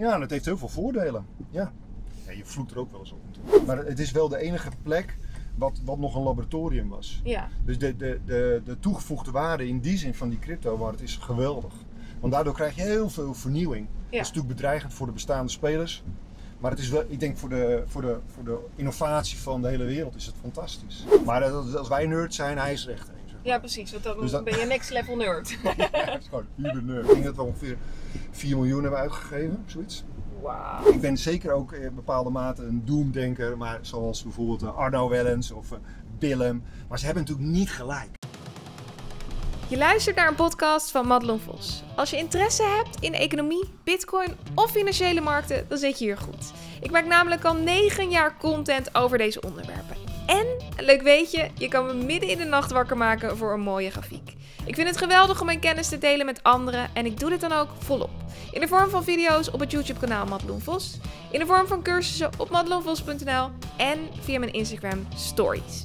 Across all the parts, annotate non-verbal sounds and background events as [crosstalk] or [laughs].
Ja, en het heeft heel veel voordelen. Ja. ja je vloekt er ook wel eens op. Maar het is wel de enige plek wat, wat nog een laboratorium was. Ja, Dus de, de, de, de toegevoegde waarde in die zin van die cryptomarkt is geweldig. Want daardoor krijg je heel veel vernieuwing. Dat is natuurlijk bedreigend voor de bestaande spelers. Maar het is wel, ik denk voor de, voor, de, voor de innovatie van de hele wereld is het fantastisch. Maar als wij nerd zijn, hij is er ja precies. Want dan Dus dat- ben je next level nerd. [laughs] Ja, het is gewoon uber nerd. Ik denk dat we ongeveer 4 miljoen hebben uitgegeven, zoiets. Wauw. Ik ben zeker ook in bepaalde mate een doemdenker, maar zoals bijvoorbeeld eh, Arno Wellens of eh, Willem. Maar ze hebben natuurlijk niet gelijk. Je luistert naar een podcast van Madelon Vos. Als je interesse hebt in economie, bitcoin of financiële markten, dan zit je hier goed. Ik maak namelijk al 9 jaar content over deze onderwerpen. En, leuk weetje, je kan me midden in de nacht wakker maken voor een mooie grafiek. Ik vind het geweldig om mijn kennis te delen met anderen en ik doe dit dan ook volop. In de vorm van video's op het YouTube kanaal Madelon Vos, in de vorm van cursussen op madelonvos.nl en via mijn Instagram stories.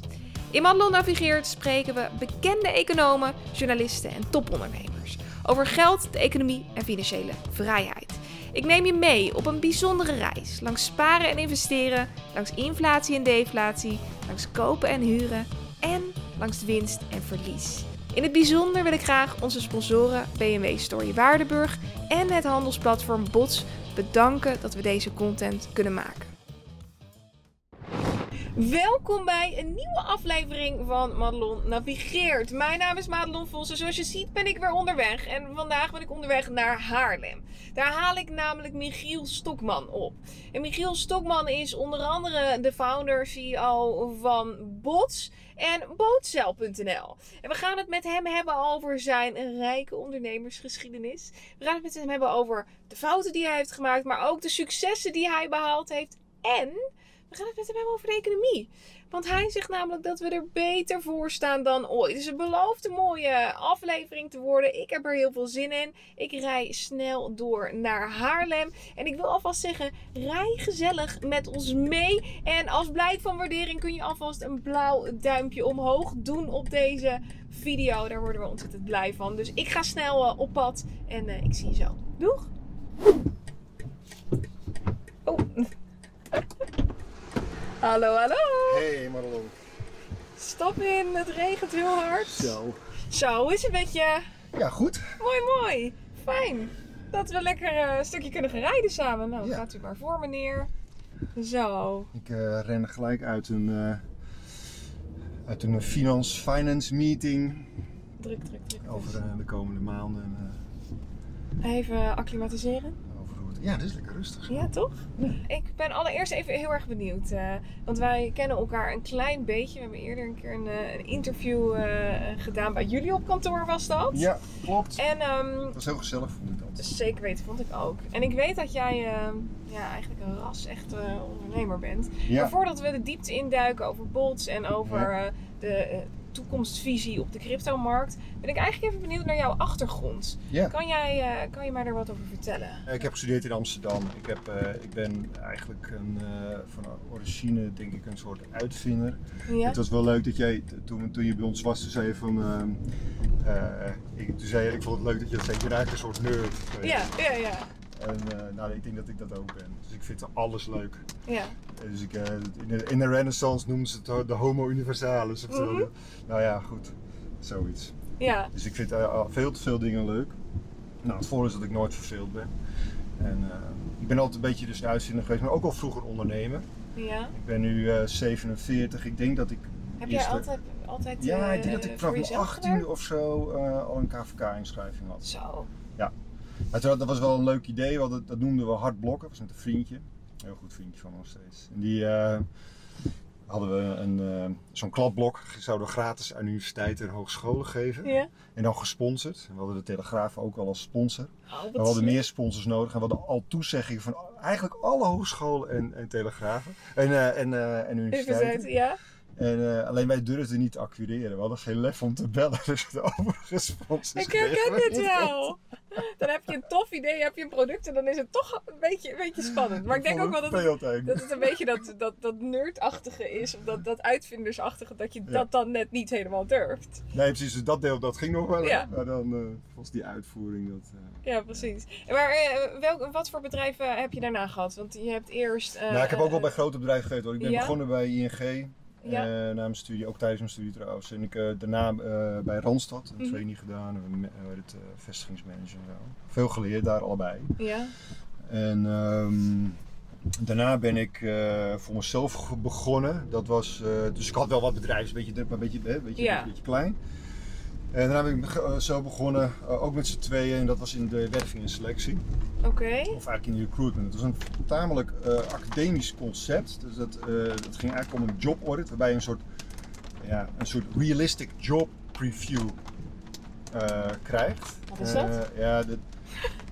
In Madelon Navigeert spreken we bekende economen, journalisten en topondernemers over geld, de economie en financiële vrijheid. Ik neem je mee op een bijzondere reis langs sparen en investeren, langs inflatie en deflatie, langs kopen en huren en langs winst en verlies. In het bijzonder wil ik graag onze sponsoren BMW Story Waardenburg en het handelsplatform Bots bedanken dat we deze content kunnen maken. Welkom bij een nieuwe aflevering van Madelon Navigeert. Mijn naam is Madelon Vos en zoals je ziet ben ik weer onderweg. En vandaag ben ik onderweg naar Haarlem. Daar haal ik namelijk Michiel Stokman op. En Michiel Stokman is onder andere de founder, CEO van Bots en Bootcel.nl. En we gaan het met hem hebben over zijn rijke ondernemersgeschiedenis. We gaan het met hem hebben over de fouten die hij heeft gemaakt, maar ook de successen die hij behaald heeft. En we gaan het met hem hebben over de economie. Want hij zegt namelijk dat we er beter voor staan dan ooit. Dus het belooft een mooie aflevering te worden. Ik heb er heel veel zin in. Ik rij snel door naar Haarlem. En ik wil alvast zeggen, rij gezellig met ons mee. En als blijk van waardering kun je alvast een blauw duimpje omhoog doen op deze video. Daar worden we ontzettend blij van. Dus ik ga snel eh, op pad en eh, ik zie je zo. Doeg! Oh. Hallo, hallo. Hey Marlon. Stap in, het regent heel hard. Zo. Zo, hoe is het met je? Ja, goed. Mooi, mooi. Fijn. Dat we lekker eh, een stukje kunnen gaan rijden samen. Nou, Ja. gaat u maar voor, meneer. Zo. Ik eh, ren gelijk uit een, eh, uit een finance, finance meeting Druk, druk, druk. over de komende maanden. en, Even acclimatiseren. eh, over hoe het... Ja, dit is lekker rustig. Ja, toch? Ik ben allereerst even heel erg benieuwd. eh, want wij kennen elkaar een klein beetje. We hebben eerder een keer een, eh, een interview eh, gedaan bij jullie op kantoor, was dat? Ja, klopt. En ehm, Het was heel gezellig, vond ik dat. Zeker weten, vond ik ook. En ik weet dat jij eh, ja, eigenlijk een ras-echte ondernemer bent. Maar voordat we de diepte induiken over bots en over Ja. de toekomstvisie op de cryptomarkt, ben ik eigenlijk even benieuwd naar jouw achtergrond. Kan, jij, eh, kan je mij daar wat over vertellen? Ik heb gestudeerd in Amsterdam. Ik, heb, eh, ik ben eigenlijk een, eh, van origine denk ik een soort uitvinder. Ja? Het was wel leuk dat jij, toen, toen je bij ons was, toen zei je van... eh, ik, toen zei je, ik vond het leuk dat je dat zei, je bent eigenlijk een soort nerd. Eh, Ja, ja, ja. En eh, nou, ik denk dat ik dat ook ben. Dus ik vind alles leuk. ja. Eh, Dus ik, eh, in, de, in de renaissance noemden ze het de homo universalis. Of zo. Mhm. Nou ja, goed. Zoiets. Ja, Dus ik vind veel te veel dingen leuk. Nou, het voordeel is dat ik nooit verveeld ben. En ik ben altijd een beetje dus een geweest, maar ook al vroeger ondernemen. ja. Ik ben nu eh 47. Ik denk dat ik Heb jij altijd, altijd Ja, ik denk dat ik vanaf mijn jezelf 18e gewerkt? of zo al een KVK-inschrijving had. Zo. Maar toen- dat was wel een leuk idee, want dat, dat noemden we hard blokken. Dat was met een vriendje. Een heel goed vriendje van ons steeds. En die eh, hadden we een, eh, zo'n kladblok. Zouden we gratis aan universiteiten en hogescholen geven. Ja. En dan gesponsord. We hadden de Telegraaf ook al als sponsor. Oh, we hadden meer sponsors nodig. En we hadden al toezeggingen van eigenlijk alle hogescholen en, en telegrafen. En, eh, en, en universiteiten. Universiteit, ja. En, uh, alleen wij durfden niet te acquireren. We hadden geen lef om te bellen. [laughs] Dus de overige sponsors. Ik herken dit wel. Dan heb je een tof idee, heb je een product en dan is het toch een beetje, een beetje spannend. Maar ik denk ook wel dat het, dat het een beetje dat, dat, dat nerdachtige is. Of dat, dat uitvindersachtige, dat je dat dan net niet helemaal durft. Nee, precies. Dus dat deel dat ging nog wel. Ja. Maar dan uh, was die uitvoering dat... Uh, ja, precies. Maar welk, wat voor bedrijven heb je daarna gehad? Want je hebt eerst... nou, ik heb ook wel bij grote bedrijven hoor. Ik ben begonnen bij ING. Ja. Uh, na mijn studie, ook tijdens mijn studie trouwens. En ik uh, daarna uh, bij Randstad een mm training gedaan, het vestigingsmanager en zo. Veel geleerd daar allebei. Ja. En um, daarna ben ik voor mezelf begonnen. Dat was, dus ik had wel wat bedrijven, een beetje, een beetje, een beetje, ja. een beetje klein. En daarna ben ik uh, zo begonnen, uh, ook met z'n tweeën, en dat was in de werving en selectie. Oké. Of eigenlijk in de recruitment. Het was een tamelijk uh, academisch concept. Dus dat, dat ging eigenlijk om een job audit, waarbij je een soort, ja, een soort realistic job preview krijgt. Wat is dat? ja,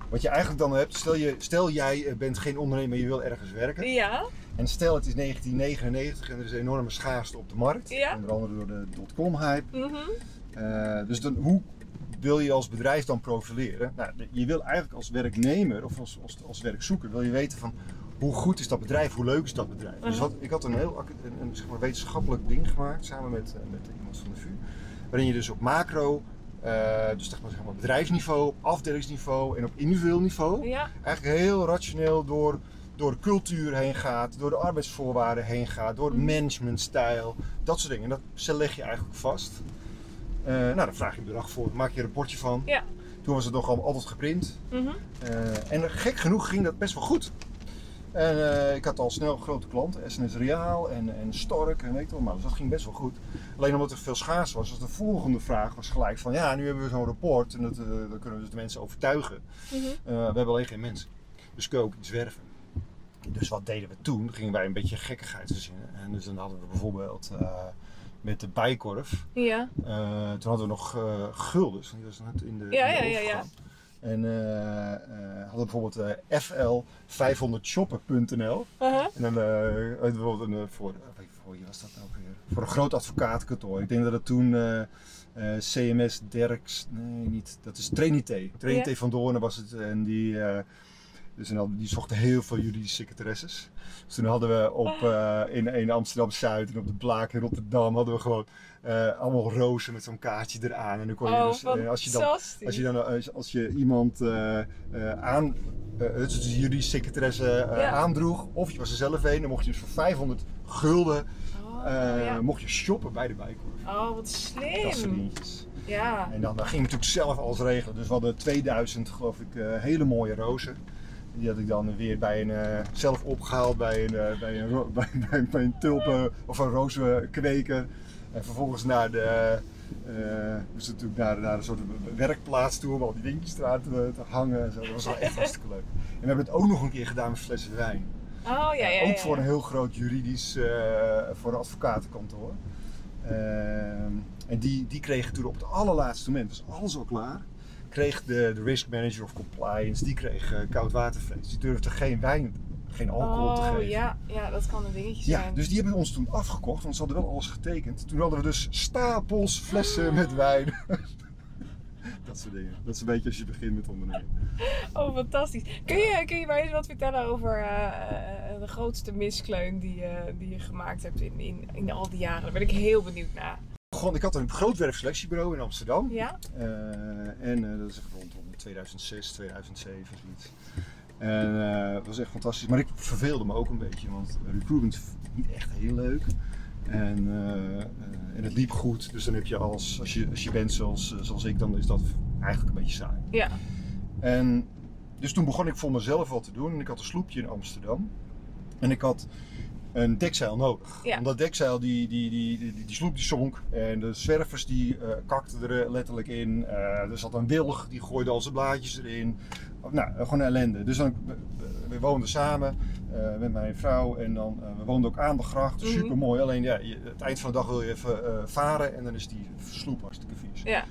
wat je eigenlijk dan hebt, stel, je, stel jij bent geen ondernemer, je wil ergens werken. Ja. En stel het is 1999 en er is een enorme schaarste op de markt. Ja. Onder andere door de dotcom hype. Mm uh, dus dan, hoe wil je als bedrijf dan profileren? Nou, je wil eigenlijk als werknemer of als, als, als werkzoeker wil je weten van hoe goed is dat bedrijf, hoe leuk is dat bedrijf. Dus wat, ik had een heel een, een, zeg maar, wetenschappelijk ding gemaakt samen met, uh, met iemand van de VU. Waarin je dus op macro, uh, dus zeg maar, zeg maar bedrijfsniveau, op afdelingsniveau en op individueel niveau, ja. eigenlijk heel rationeel door, door de cultuur heen gaat, door de arbeidsvoorwaarden heen gaat, door de mhm. managementstijl, dat soort dingen. En dat leg je eigenlijk vast. Uh, nou, dan vraag je de dag voor, maak je een rapportje van. Ja. Toen was het nog altijd geprint. Mm -hmm. uh, en gek genoeg ging dat best wel goed. En uh, ik had al snel grote klanten, SNS Reaal en, en Stork en weet je wel, maar dus dat ging best wel goed. Alleen omdat er veel schaars was, was de volgende vraag was gelijk van ja, nu hebben we zo'n rapport en dat, uh, dan kunnen we dus de mensen overtuigen. Mm -hmm. we hebben alleen geen mensen, dus kunnen we ook iets werven. Dus wat deden we toen? Gingen wij een beetje gekkigheid verzinnen. En dus dan hadden we bijvoorbeeld met de bijkorf. Ja. Uh, toen hadden we nog uh, guldens. Die was net in de. Ja, in de ja, ja, ja, En uh, hadden bijvoorbeeld fl500shoppen.nl. -huh. En dan bijvoorbeeld een, voor, voor, was dat nou weer? Voor een groot advocatenkantoor. Ik denk dat het toen CMS Derks, nee niet, dat is Trinité. Trinité van Doornen was het. En die, dus en die zochten heel veel juridische secretaresses. Dus toen hadden we op, uh, in, in Amsterdam Zuid en op de Blaak in Rotterdam hadden we gewoon uh, allemaal rozen met zo'n kaartje eraan. En dan kon je oh, dus, uh, als je dan, als je, dan als, als je iemand aan, dus juridische secretaresse ja. aandroeg, of je was er zelf een, dan mocht je dus voor 500 gulden oh, ja. mocht je shoppen bij de Bijkorf. Oh, wat slim. Dat soort dingetjes. Ja. En dan, dan ging je natuurlijk zelf alles regelen. Dus we hadden 2000, geloof ik, hele mooie rozen. Die had ik dan weer bij een, uh, zelf opgehaald bij een, uh, bij een, [laughs] bij, bij, bij een tulpen of een rozenkweker. En vervolgens naar de, uh, dus natuurlijk naar, naar een soort werkplaats toe om al die dingetjes eraan te, te hangen. En zo. Dat was wel echt [laughs] hartstikke leuk. En we hebben het ook nog een keer gedaan met flessen wijn. Oh, ja, ja, ja, ook voor een heel groot juridisch, voor een advocatenkantoor. en die, die kregen toen op het allerlaatste moment, was alles al klaar kreeg de, de risk manager of compliance, die kreeg uh, koudwatervrees. Die durfde geen wijn, geen alcohol oh, te geven. Ja, ja, dat kan een dingetje ja, zijn. Dus die hebben ons toen afgekocht, want ze hadden wel alles getekend. Toen hadden we dus stapels flessen met wijn. [laughs] dat soort dingen. Dat is een beetje als je begint met ondernemen. [laughs] Oh, fantastisch. Kun je, kun je mij eens wat vertellen over uh, de grootste miskleun die, uh, die je gemaakt hebt in, in, in al die jaren? Daar ben ik heel benieuwd naar ik had een groot werkselectiebureau in Amsterdam. Ja. Uh, en uh, dat is rondom 2006, 2007 zoiets. En uh, dat was echt fantastisch. Maar ik verveelde me ook een beetje, want recruitment niet echt heel leuk. En, en het liep goed. Dus dan heb je als, als je, als je bent zoals, zoals ik, dan is dat eigenlijk een beetje saai. Ja. En dus toen begon ik voor mezelf wat te doen. En ik had een sloepje in Amsterdam. En ik had een dekzeil nodig. Ja. Omdat dekzeil, die, die, die, die, die sloep die zonk en de zwervers die uh, kakten er letterlijk in. Uh, er zat een wilg, die gooide al zijn blaadjes erin. Nou, gewoon ellende. Dus dan, we woonden samen uh, met mijn vrouw en dan, we woonden ook aan de gracht. Mm -hmm. Super mooi. Alleen ja, je, het eind van de dag wil je even varen en dan is die sloep hartstikke vies. Ja.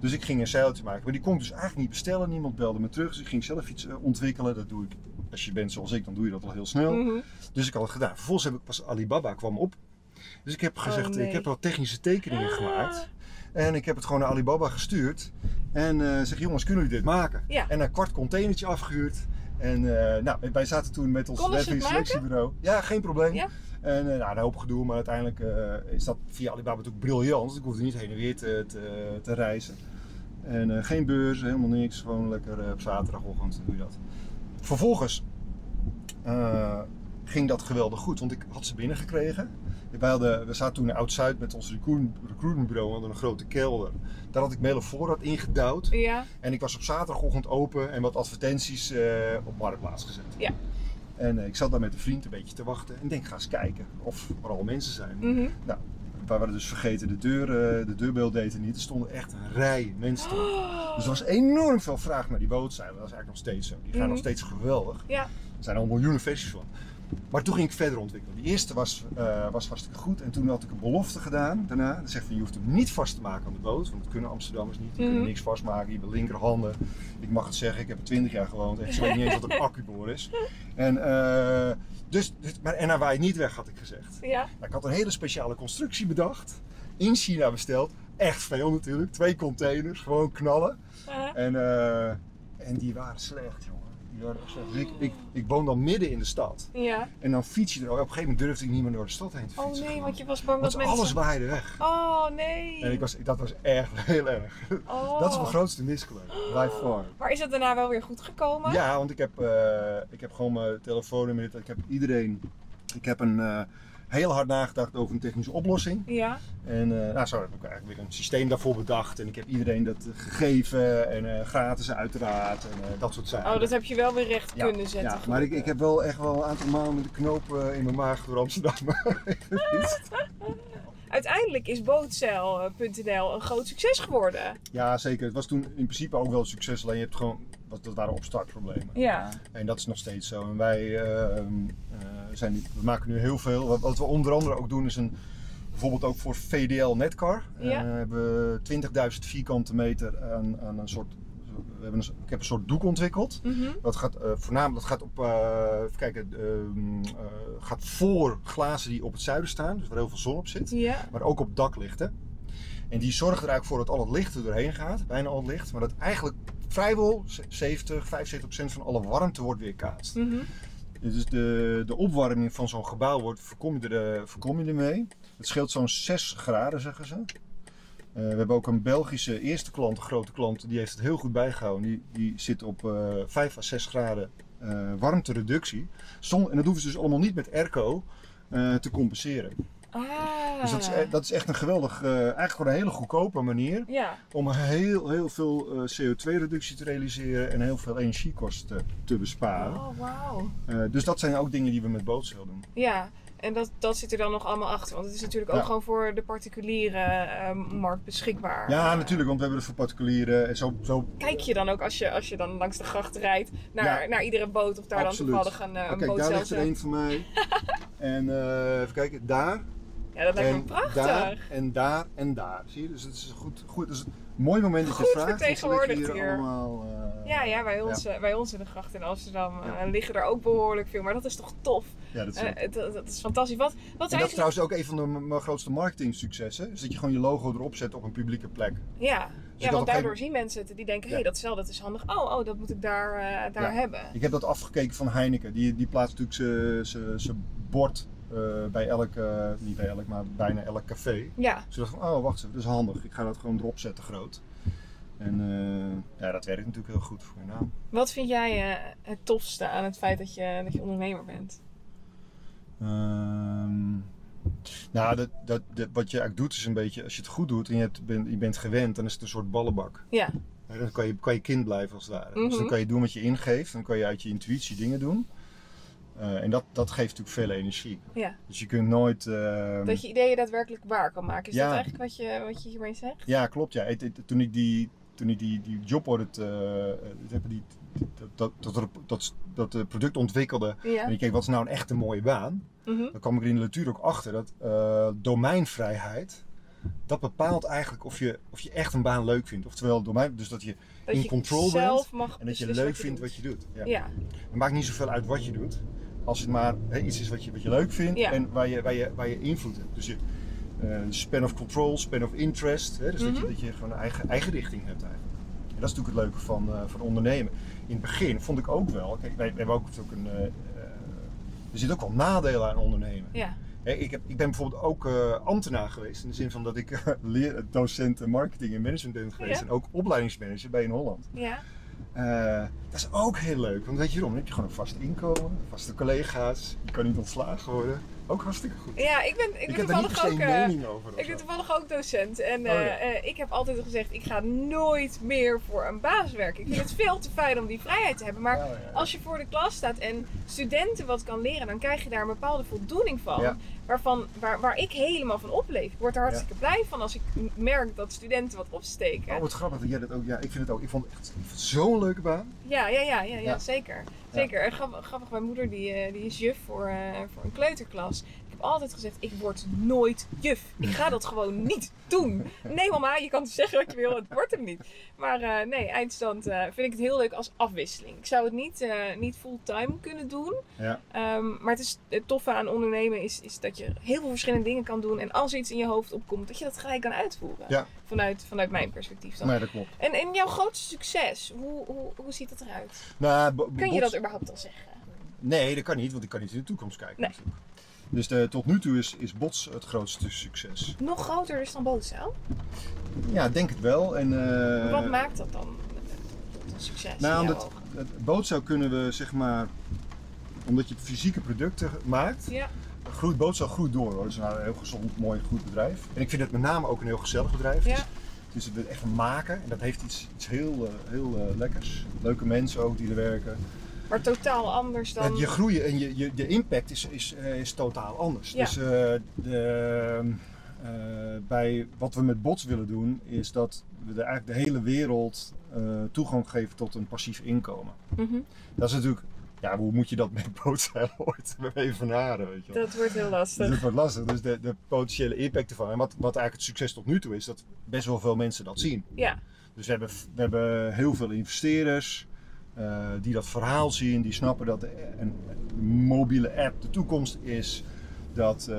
Dus ik ging een zeiltje maken. Maar die kon ik dus eigenlijk niet bestellen. Niemand belde me terug. Dus ik ging zelf iets ontwikkelen. Dat doe ik als je bent zoals ik, dan doe je dat al heel snel. Mm -hmm. Dus ik had het gedaan. Vervolgens heb ik pas Alibaba kwam op. Dus ik heb gezegd, Oh, nee. ik heb wel technische tekeningen gemaakt. En ik heb het gewoon naar Alibaba gestuurd. En eh zeg, jongens, kunnen jullie dit maken? Ja. En een kwart containertje afgehuurd. En eh, nou, wij zaten toen met ons werving selectiebureau. Ja, geen probleem. Ja. En eh, nou, een hoop gedoe, maar uiteindelijk is dat via Alibaba natuurlijk briljant. Ik hoefde niet heen en weer te, te, te reizen. En geen beurs, helemaal niks. Gewoon lekker op zaterdagochtend doe je dat. Vervolgens eh, ging dat geweldig goed, want ik had ze binnengekregen. Wij hadden, we zaten toen in Oud-Zuid met ons recruit- recruitmentbureau, we hadden een grote kelder. Daar had ik mijn hele voorraad ingedouwd. Ja. En ik was op zaterdagochtend open en wat advertenties eh, op Marktplaats gezet. Ja. En eh, ik zat daar met een vriend een beetje te wachten en ik denk, ga eens kijken of er al mensen zijn. Mhm. Nou, we waren dus vergeten, de, deur, eh, de deurbel deed het niet. Er stonden echt een rij mensen wachten. Dus er was enorm veel vraag naar die bootzeilen. Dat is eigenlijk nog steeds zo. Die gaan Mhm. nog steeds geweldig. Ja. Er zijn al miljoenen versies van. Maar toen ging ik verder ontwikkelen. Die eerste was, eh, was hartstikke goed. En toen had ik een belofte gedaan daarna. Dat zegt van je hoeft hem niet vast te maken aan de boot. Want dat kunnen Amsterdammers niet. Die Mhm. kunnen niks vastmaken. Je hebt linkerhanden. Ik mag het zeggen, ik heb er 20 jaar gewoond. En ze weet niet eens wat een accuboor is. En, eh, dus, dus- maar, en hij waait niet weg, had ik gezegd. Ja. Nou, ik had een hele speciale constructie bedacht. In China besteld. Echt veel natuurlijk. Twee containers, gewoon knallen. Uh, En, eh, en die waren slecht, jongen. Dus ik, ik, ik woon dan midden in de stad. ja. En dan fiets je er. Op een gegeven moment durfde ik niet meer door de stad heen te Oh fietsen. nee, gewoon. want je was bang dat mensen... alles waaide weg. Oh nee. En ik was, dat was echt [laughs] heel erg. Oh. Dat is mijn grootste misgeluk. By far. Maar is het daarna wel weer goed gekomen? Ja, want ik heb, eh, ik heb gewoon mijn telefoonnummer. Ik heb iedereen. Ik heb een eh, heel hard nagedacht over een technische oplossing. Ja. En eh, nou, zo heb ik eigenlijk weer een systeem daarvoor bedacht. En ik heb iedereen dat eh, gegeven. En eh, gratis uiteraard. En dat soort zaken. Oh, dat heb je wel weer recht Ja, kunnen zetten. Ja, maar ik, ik heb wel echt wel een aantal maanden met de knoop in mijn maag door Amsterdam. [laughs] [laughs] Uiteindelijk is bootzeil.nl een groot succes geworden. ja, zeker. Het was toen in principe ook wel een succes. Alleen je hebt gewoon, dat waren opstartproblemen. Ja. En dat is nog steeds zo. En wij eh, eh, zijn, we maken nu heel veel. Wat, we onder andere ook doen is een, bijvoorbeeld ook voor VDL Netcar. Eh, Ja. hebben we 20.000 vierkante meter aan, aan een soort. We hebben een, ik heb een soort doek ontwikkeld. Mhm. Dat gaat eh, voornamelijk dat gaat op, eh, even kijken, ehm, eh, gaat voor glazen die op het zuiden staan, dus waar heel veel zon op zit, maar ook op daklichten. En die zorgen er eigenlijk voor dat al het licht er doorheen gaat, bijna al het licht, maar dat eigenlijk vrijwel 70, 75% van alle warmte wordt weerkaatst. Mhm. Dus de, de opwarming van zo'n gebouw wordt, voorkom, je er, voorkom je ermee. Het scheelt zo'n 6 graden, zeggen ze. Eh, we hebben ook een Belgische eerste klant, een grote klant, die heeft het heel goed bijgehouden. Die, die zit op eh 5 à 6 graden eh warmtereductie. Zon, en dat hoeven ze dus allemaal niet met airco eh, te compenseren. Ah. Dus dat is, e- dat is echt een geweldig, eh, eigenlijk gewoon een hele goedkope manier Ja. om heel, heel veel eh, CO2-reductie te realiseren en heel veel energiekosten te besparen. Oh. Eh, dus dat zijn ook dingen die we met bootzeil doen. Ja. En dat, dat zit er dan nog allemaal achter. Want het is natuurlijk ook Ja. gewoon voor de particuliere eh, markt beschikbaar. Ja, natuurlijk, want we hebben het voor particulieren. En zo, zo Kijk je dan ook als je, als je dan langs de gracht rijdt naar, Ja. naar iedere boot of daar Absoluut. dan toevallig een, eh, een kijk, daar ligt er één van mij. [laughs] en eh, even kijken, daar. Ja, dat lijkt me en prachtig. daar en daar en daar. Zie je? Dus het is goed. goed is een mooi moment dat je Goed vraagt. liggen vertegenwoordigd hier. allemaal. eh, Ja, ja, bij ons, eh, bij ons in de gracht in Amsterdam eh, liggen er ook behoorlijk veel. Maar dat is toch tof? Ja, dat is dat, dat is fantastisch. Wat, wat En dat is trouwens ook een van de mijn grootste marketing successen. Is dat je gewoon je logo erop zet op een publieke plek. Ja, ik ja want daardoor zien mensen het. Die denken, hé, hey, dat cel dat is handig. Oh, oh, dat moet ik daar, daar hebben. Ik heb dat afgekeken van Heineken. Die, die plaatst natuurlijk zijn bord eh, bij elk, eh, niet bij elk, maar bijna elk café. Ja, Dus ik dacht van, oh wacht eens, dat is handig. Ik ga dat gewoon erop zetten groot. En eh, ja, dat werkt natuurlijk heel goed voor je naam. wat vind jij het tofste aan het feit dat je, dat je ondernemer bent? Ehm, nou, dat, dat, dat- wat je eigenlijk doet is een beetje, als je het goed doet en je, hebt, bent, je bent gewend, dan is het een soort ballenbak. Ja, Ja, dan kan je, kan je kind blijven als het ware. Dus dan Mhm. kan je doen wat je ingeeft, dan kan je uit je intuïtie dingen doen. Eh, en dat, dat geeft natuurlijk veel energie. ja. Dus je kunt nooit... ehm, Dat je ideeën daadwerkelijk waar kan maken. Is Ja. dat eigenlijk wat je, wat je hiermee zegt? Ja, klopt. Ja. Toen ik die, toen ik die, die job audit, eh, eh, die, dat, dat, dat, dat, product ontwikkelde Ja. en ik keek wat is nou een echte mooie baan, Mhm. dan kwam ik er in de latuur ook achter dat eh, domeinvrijheid, dat bepaalt eigenlijk of je, of je echt een baan leuk vindt. Oftewel domein, dus dat je Dat in je control bent en dat je leuk wat vindt doet. wat je doet. Ja. Ja. Het maakt niet zoveel uit wat je doet. Als het maar iets is wat je, wat je leuk vindt Ja. en waar je, waar, je, waar je invloed hebt. Dus je eh, span of control, span of interest. Dus dat, Mhm. je, dat je gewoon een eigen, eigen richting hebt eigenlijk. En dat is natuurlijk het leuke van, eh, van ondernemen. In het begin vond ik ook wel, kijk, wij, wij hebben ook, ook een. eh, er zitten ook wel nadelen aan ondernemen. Ja. Ik, heb, ik ben bijvoorbeeld ook ambtenaar geweest. In de zin van dat ik [laughs] leer, docent marketing en management ben geweest. Ja. En ook opleidingsmanager bij in Holland. Ja. Eh, dat is ook heel leuk. Want weet je waarom? Dan heb je gewoon een vast inkomen, vaste collega's. Je kan niet ontslagen worden. Ook hartstikke goed. Ja, ik ben, ik ben ik niet toevallig ook... eh, over. ik ben toevallig ook docent. En Oh, ja. eh, ik heb altijd gezegd, ik ga nooit meer voor een baas werken. Ik vind het veel te fijn om die vrijheid te hebben. Maar ja. als je voor de klas staat en studenten wat kan leren, dan krijg je daar een bepaalde voldoening van. Waarvan, waar, waar ik helemaal van opleef. Ik word er hartstikke blij van als ik merk dat studenten wat opsteken. Oh, wat grappig dat jij dat ook. Ja, ik vind het ook. Ik vond het echt zo'n leuke baan. Ja, ja, ja, ja, ja, zeker. Zeker. En grappig, grappig, mijn moeder die, eh, die is juf voor, eh, voor een kleuterklas. Heb altijd gezegd, ik word nooit juf. Ik ga dat gewoon niet doen. Nee mama, je kan zeggen wat je wil, het wordt hem niet. Maar eh, nee, eindstand eh, vind ik het heel leuk als afwisseling. Ik zou het niet, eh, niet fulltime kunnen doen. Ja. Ehm, maar het, is, het toffe aan ondernemen is, is dat je heel veel verschillende dingen kan doen. En als iets in je hoofd opkomt, dat je dat gelijk kan uitvoeren. Ja. Vanuit, vanuit mijn perspectief dan. Nee, dat klopt. En, en jouw grootste succes, hoe, hoe, hoe ziet dat eruit? Nou, Kun je dat überhaupt al zeggen? Nee, dat kan niet, want ik kan niet in de toekomst kijken. Nee. Dus de, tot nu toe is, is Bots het grootste succes. Nog groter is dan bootcel? Ja, denk het wel. En, eh, Wat maakt dat dan tot een succes? Nou, omdat het bootcel kunnen we zeg maar, omdat je fysieke producten maakt, Ja, groeit bootcel groeit door. Hoor. Het is een heel gezond, mooi, goed bedrijf. En ik vind het met name ook een heel gezellig bedrijf. Ja. Het is, het is echt een maken en dat heeft iets, iets heel, eh, heel eh, lekkers. Leuke mensen ook die er werken. Maar totaal anders dan... Je groeien en je, je, de impact is, is, eh, is totaal anders. Ja. Dus eh, de, eh, bij wat we met bots willen doen, is dat we de, eigenlijk de hele wereld toegang geven tot een passief inkomen. Mhm, Dat is natuurlijk, ja, hoe moet je dat met [laughs] bootzeil ooit even varen, weet je wel. Dat wordt heel lastig. dat wordt lastig. Dus de, de potentiële impact ervan. En wat, wat eigenlijk het succes tot nu toe is, dat best wel veel mensen dat zien. Ja, Dus we hebben, we hebben heel veel investeerders eh, die dat verhaal zien, die snappen dat een, mobiele app de toekomst is. Dat eh,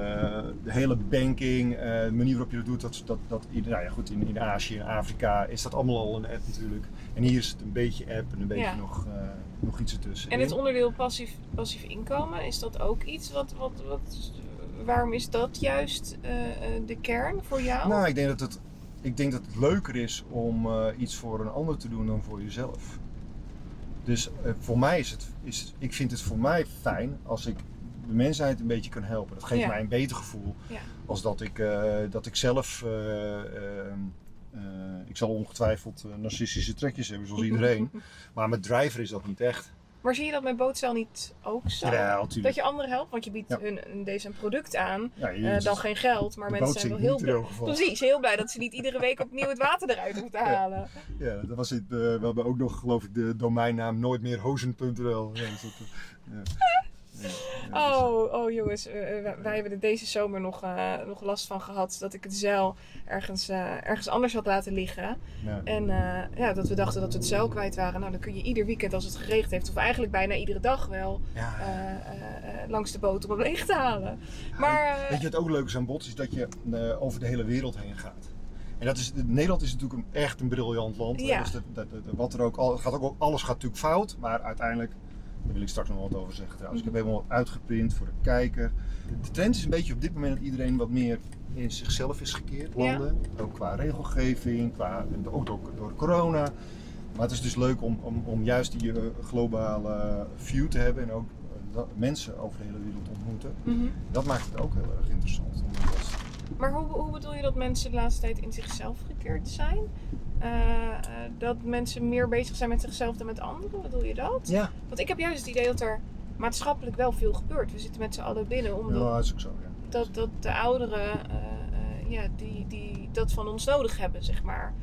de hele banking, eh, de manier waarop je dat doet, dat, dat, dat in, nou ja, goed, in, in Azië, in Afrika is dat allemaal al een app natuurlijk. En hier is het een beetje app en een beetje Ja. nog, eh, nog iets ertussen. en het onderdeel passief, passief inkomen, is dat ook iets wat... wat, wat waarom is dat juist eh, eh, de kern voor jou? Nou, ik denk dat het, ik denk dat het leuker is om eh, iets voor een ander te doen dan voor jezelf. Dus eh, voor mij is het, is, ik vind het voor mij fijn als ik de mensheid een beetje kan helpen. Dat geeft Ja. mij een beter gevoel Ja. als dat ik, eh, dat ik zelf, eh, ik zal ongetwijfeld narcistische trekjes hebben zoals [laughs] iedereen. maar met driver is dat niet echt. Maar zie je dat met bootcel niet ook zo? Ja, dat je anderen helpt, want je biedt Ja. hun een, deze een product aan, Ja, eh, dan geen geld, maar mensen zijn wel heel blij. Precies, heel blij dat ze niet iedere week opnieuw het water eruit hoeven te halen. Ja, dat was het. eh, we hebben ook nog, geloof ik, de domeinnaam nooitmeerhozen.nl. Ja, dus dat, ja. Ja, ja, Oh, oh jongens, eh, eh, wij, hebben er deze zomer nog, eh, nog last van gehad dat ik het zeil ergens, ergens anders had laten liggen. ja. En ja, dat we dachten dat we het zeil kwijt waren. Nou, dan kun je ieder weekend als het geregend heeft, of eigenlijk bijna iedere dag wel, Ja. langs de boot om hem leeg te halen. Maar eh, Weet je wat ook leuk is aan bots? Is dat je over de hele wereld heen gaat. En dat is, Nederland is natuurlijk een, echt een briljant land. Ja. Dus dat, dat, dat- wat er ook, al, gaat ook, alles gaat natuurlijk fout, maar uiteindelijk, daar wil ik straks nog wat over zeggen trouwens. Ik heb helemaal wat uitgeprint voor de kijker. De trend is een beetje op dit moment dat iedereen wat meer in zichzelf is gekeerd, Ja. landen. Ook qua regelgeving, qua, ook door, door corona. Maar het is dus leuk om, om, om juist die eh, globale view te hebben en ook eh, mensen over de hele wereld ontmoeten. mhm. Dat maakt het ook heel erg interessant. Maar hoe, hoe bedoel je dat mensen de laatste tijd in zichzelf gekeerd zijn? Eh, eh, dat mensen meer bezig zijn met zichzelf dan met anderen? Bedoel je dat? Ja, Want ik heb juist het idee dat er maatschappelijk wel veel gebeurt. We zitten met z'n allen binnen omdat ja dat is ook zo. Ja. dat, dat de ouderen eh, ja, die, die dat van ons nodig hebben, zeg maar.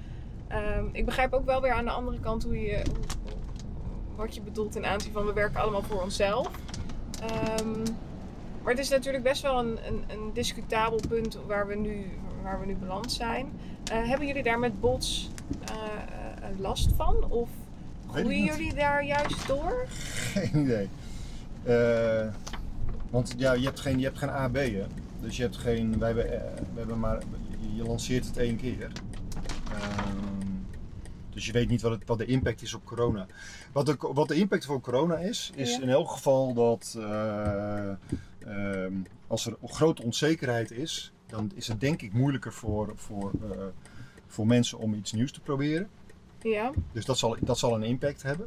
Ehm, ik begrijp ook wel weer aan de andere kant hoe je, hoe- wat je bedoelt ten aanzien van we werken allemaal voor onszelf. Ehm, maar het is natuurlijk best wel een, een, een discutabel punt waar we nu, waar we nu beland zijn. Eh, hebben jullie daar met bots eh, eh, last van? Of groeien jullie daar juist door? [laughs] Geen idee. Want ja, je hebt geen, je hebt geen A, B, hè? Dus je hebt geen, wij hebben, we hebben maar, je lanceert het één keer. Ehm, dus je weet niet wat, het, wat de impact is op corona. Wat de, wat de impact van corona is, is Ja. in elk geval dat ehm, als er grote onzekerheid is, dan is het denk ik moeilijker voor, voor, eh, voor mensen om iets nieuws te proberen. Ja. Dus dat zal, dat zal een impact hebben.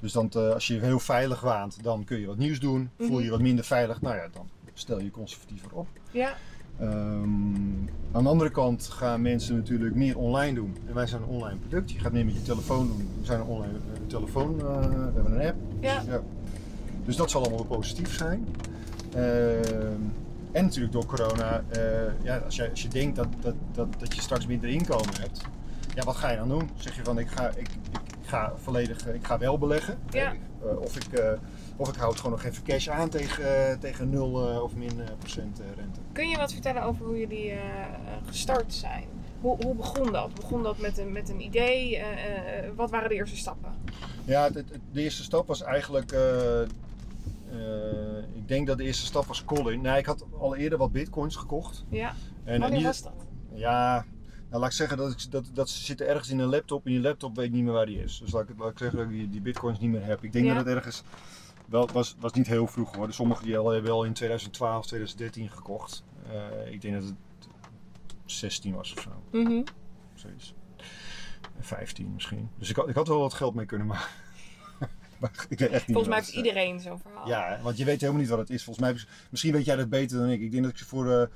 Dus dan, te- als je je heel veilig waant, dan kun je wat nieuws doen. Voel je Mhm. je wat minder veilig, nou ja, dan stel je conservatiever op. Ja. Ehm, aan de andere kant gaan mensen natuurlijk meer online doen. En wij zijn een online product. Je gaat meer met je telefoon doen. We zijn een online eh, telefoon, eh, we hebben een app. Ja. Dus dat zal allemaal positief zijn. Ehm, en natuurlijk door corona, eh, ja, als, je, als je denkt dat, dat, dat, dat je straks minder inkomen hebt, ja, wat ga je dan doen? Zeg je van ik ga, ik, ik, ik ga volledig, eh, ik ga wel beleggen. Ja. Eh, of, ik, of ik hou het gewoon nog even cash aan tegen, tegen 0 eh, of min procent rente. Kun je wat vertellen over hoe jullie gestart zijn? Hoe, hoe begon dat? Begon dat met een, met een idee? Wat waren de eerste stappen? Ja, het, het- de eerste stap was eigenlijk. Eh, ik denk dat de eerste stap was Colin. Nee, ik had al eerder wat bitcoins gekocht. Ja. En, Wanneer niet- was dat? Ja, nou laat ik zeggen dat, ik, dat, dat ze zitten ergens in een laptop en die laptop weet niet meer waar die is. Dus laat ik, laat ik zeggen dat ik die, die bitcoins niet meer heb. Ik denk Ja. dat het ergens. Wel, was, was niet heel vroeg hoor. Dus Sommigen die al hebben wel in 2012, 2013 gekocht. Eh, ik denk dat het 16 was of zo. Mhm. Zoiets. 15 misschien. Dus ik had, ik had wel wat geld mee kunnen maken. Maar ik weet echt niet Volgens mij heeft het, iedereen zo'n verhaal. Ja, want je weet helemaal niet wat het is. Volgens mij, misschien weet jij dat beter dan ik. Ik denk dat ik ze voor, eh,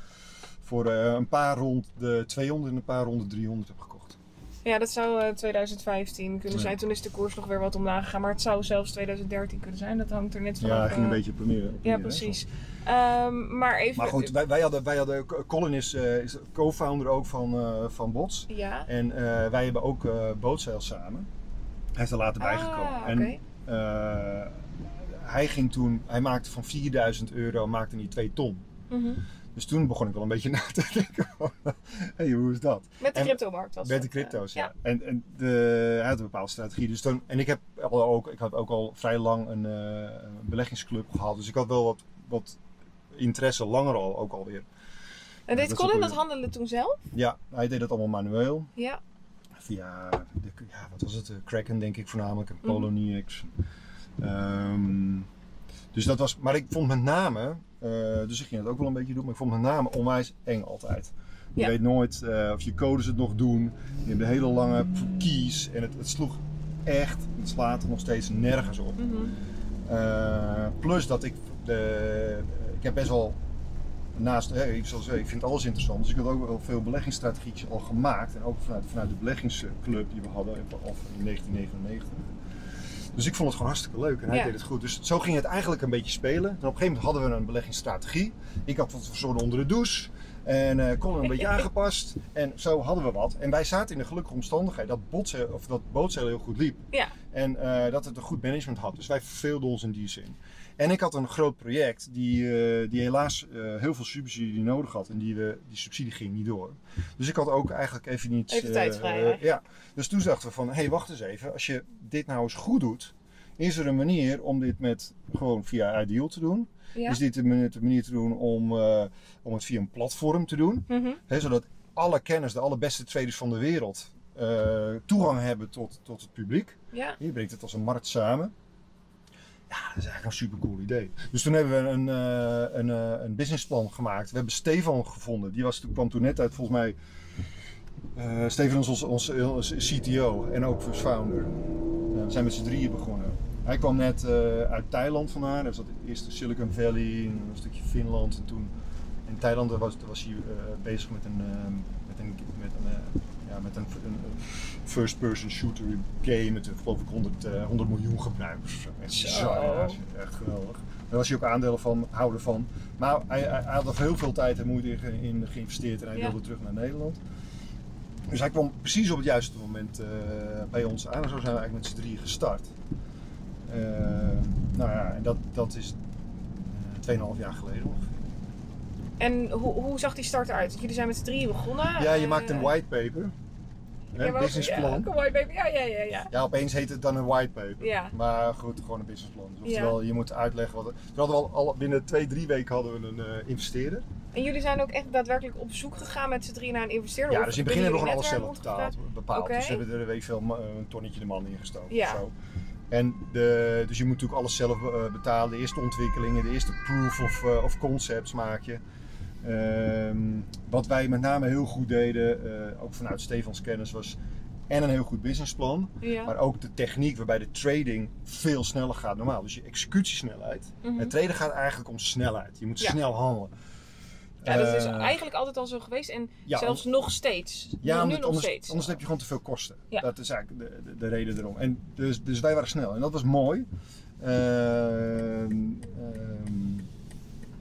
voor eh, een paar rond de 200 en een paar rond de 300 heb gekocht. Ja, dat zou eh, 2015 kunnen Ja. zijn. Toen is de koers nog weer wat omlaag gegaan. Maar het zou zelfs 2013 kunnen zijn. Dat hangt er net van Ja, het ging een eh, beetje op meer. op Ja, meer, precies. Ehm, maar even... Maar goed, wij, wij hadden, wij hadden, Colin is, eh, is de co-founder ook van, eh, van Bots. Ja. En eh, wij hebben ook eh Bootzeil samen. Hij is er later bijgekomen. Ah, En oké. eh, hij ging toen, hij maakte van 4000 euro maakte hij 2 ton. Mhm. Dus toen begon ik wel een beetje [laughs] na te denken van, hey, hoe is dat? Met de cryptomarkt was Met de dat, eh, crypto's, ja. En, en de, hij had een bepaalde strategie. Dus toen, en ik heb al ook, ik had ook al vrij lang een, eh, beleggingsclub gehad. Dus ik had wel wat, wat interesse, langer al, ook alweer. En deed dat Colin dat handelen toen zelf? Ja, hij deed het allemaal manueel. Ja. Via, de, ja, wat was het? eh, Kraken denk ik voornamelijk. En Mhm. Poloniex. Ehm, dus dat was, maar ik vond met name, eh, dus ik ging het ook wel een beetje doen, maar ik vond met name onwijs eng altijd. Je Ja. weet nooit eh, of je codes het nog doen. Je hebt een hele lange keys en het, het sloeg echt, het slaat er nog steeds nergens op. Mhm. Plus dat ik, de, ik heb best wel naast, hè, ik, zal zeggen, ik vind alles interessant, dus ik had ook wel veel beleggingsstrategieën al gemaakt. En ook vanuit, vanuit de beleggingsclub die we hadden, of in 1999. Dus ik vond het gewoon hartstikke leuk en hij Ja. deed het goed. Dus zo ging het eigenlijk een beetje spelen. En op een gegeven moment hadden we een beleggingsstrategie. Ik had wat verzorgd onder de douche. En eh kon een beetje [laughs] aangepast. En zo hadden we wat. En wij zaten in de gelukkige omstandigheid dat, botse, of dat bootzeel heel goed liep. Ja. En eh, dat het een goed management had. Dus wij verveelden ons in die zin. En ik had een groot project die, eh, die helaas eh, heel veel subsidie nodig had. En die, we, die subsidie ging niet door. Dus ik had ook eigenlijk even niet... Even tijd vrij, eh, ja. Dus toen dachten we van, hé hey, wacht eens even. Als je dit nou eens goed doet, is er een manier om dit met gewoon via Ideal te doen. Ja. Is dit de manier, te doen om, om het via een platform te doen. Mhm. Hè, zodat alle kennis, de allerbeste traders van de wereld, toegang hebben tot, tot het publiek. Ja. Je brengt het als een markt samen. Ja, dat is eigenlijk een super cool idee. Dus toen hebben we een, eh, een, eh, een businessplan gemaakt. We hebben Stefan gevonden. Die was, kwam toen net uit, volgens mij. eh Stefan is onze, onze, onze CTO en ook founder. We zijn met z'n drieën begonnen. Hij kwam net uit Thailand vandaan. Hij zat eerst in Silicon Valley, en een stukje Finland. En toen in Thailand was, was hij bezig met een, met een, met een, ja, met een, een, first-person shooter game met eh, geloof ik 100, eh, 100 miljoen gebruikers. Echt, Zo. ja, echt geweldig. Daar was hij ook aandelen van, houden van. Maar hij, hij, hij had er heel veel tijd en moeite in, ge- in geïnvesteerd en hij Ja. wilde terug naar Nederland. Dus hij kwam precies op het juiste moment eh, bij ons aan en zo zijn we eigenlijk met z'n drieën gestart. Eh, nou ja, en dat, dat is eh 2,5 jaar geleden ongeveer. En hoe, hoe zag die start eruit? Jullie zijn met z'n drieën begonnen. Ja, je maakt een whitepaper. Ja, maar- businessplan. Ja, baby. Ja, ja, ja, ja. Ja, opeens heet het dan een whitepaper. Ja. Maar goed, gewoon een businessplan. Dus Ja. je moet uitleggen wat... We hadden al, al binnen twee, drie weken hadden we een eh, investeerder. En jullie zijn ook echt daadwerkelijk op zoek gegaan met z'n drie naar een investeerder? Ja, Of dus in het begin hebben we gewoon alles zelf betaald, bepaald. Dus we hebben er weet ik veel, een tonnetje de man ingestoken Ja. of zo. En de, dus je moet natuurlijk alles zelf eh, betalen. De eerste ontwikkelingen, de eerste proof of, eh, of concepts maak je. Ehm, wat wij met name heel goed deden, eh, ook vanuit Stefans kennis, was en een heel goed businessplan. Ja. Maar ook de techniek waarbij de trading veel sneller gaat normaal. Dus je executiesnelheid. Mhm. Het traden gaat eigenlijk om snelheid. Je moet Ja. snel handelen. Ja, dat is Eh, eigenlijk altijd al zo geweest en ja, zelfs nog steeds. Ja, nu, omdat, nog anders, steeds. anders heb je gewoon te veel kosten. Ja. Dat is eigenlijk de, de, de reden erom. En dus, dus wij waren snel en dat was mooi. Ehm, ehm,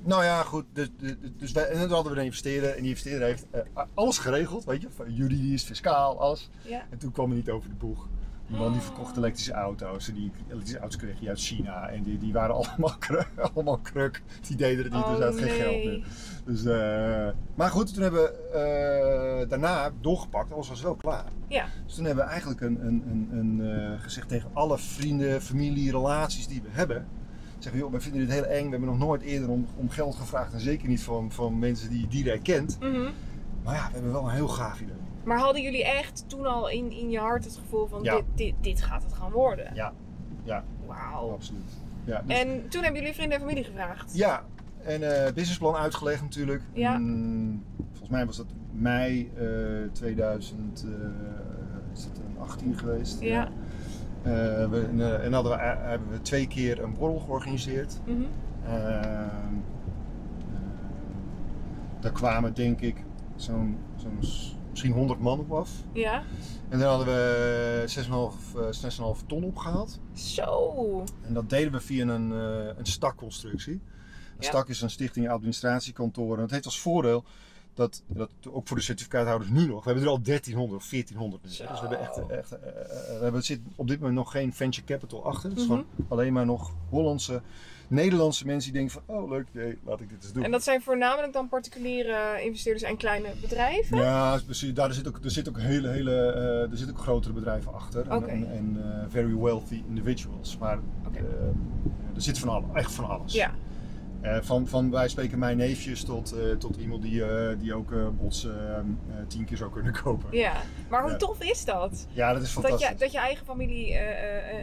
nou ja, goed. Dus, dus, dus wij, en dan hadden we een investeerder en die investeerder heeft eh, alles geregeld, weet je, juridisch, fiscaal, alles. Ja. En toen kwam hij niet over de boeg. Die man die verkocht elektrische auto's. En die elektrische auto's kreeg hij uit China. En die, die waren allemaal [laughs] kruk, allemaal kruk. Die deden het niet, dus Oh, hij had geen geld meer. Dus, eh, maar goed, toen hebben we eh, daarna doorgepakt. Alles was wel klaar. Ja. Dus toen hebben we eigenlijk een, een, een, een, gezegd tegen alle vrienden, familie, relaties die we hebben. Zeggen, joh, we vinden dit heel eng. We hebben nog nooit eerder om, om geld gevraagd. En zeker niet van, van mensen die je direct kent. Mhm. Maar ja, we hebben wel een heel gaaf idee. Maar hadden jullie echt toen al in, in je hart het gevoel van Ja. dit, dit, dit gaat het gaan worden? Ja, ja, Wauw. absoluut. Ja, dus- En toen hebben jullie vrienden en familie gevraagd? Ja, en eh businessplan uitgelegd natuurlijk. Ja. Mm, volgens mij was dat mei eh 2018 geweest. Ja. Eh, we, en, eh, en hadden we, eh, hebben we twee keer een borrel georganiseerd. Mhm. Daar kwamen denk ik zo'n misschien 100 man op af. Ja. En daar hadden we 6,5 eh, 6,5 ton opgehaald. Zo. En dat deden we via een, een stakconstructie. Een Ja. stak is een stichting administratiekantoor. En het heeft als voordeel dat, dat ook voor de certificaathouders nu nog. We hebben er al 1300 of 1400 nu. hè. Dus we hebben echt, echt eh, eh, we hebben, zit op dit moment nog geen venture capital achter. Het is Mhm. gewoon alleen maar nog Hollandse, Nederlandse mensen die denken van oh leuk idee, laat ik dit eens doen. En dat zijn voornamelijk dan particuliere investeerders en kleine bedrijven? Ja, precies. Daar zit ook, er zit ook hele, hele, eh, er zitten ook grotere bedrijven achter. En-. En, en eh, very wealthy individuals. Maar eh, er zit van alles, echt van alles. Ja. Eh, van, van wij spreken mijn neefjes tot, eh, tot iemand die, eh, die ook bots tien keer zou kunnen [laughs] kopen. ja. Maar hoe tof is dat? Ja, dat is Dat fantastisch. je, dat je eigen familie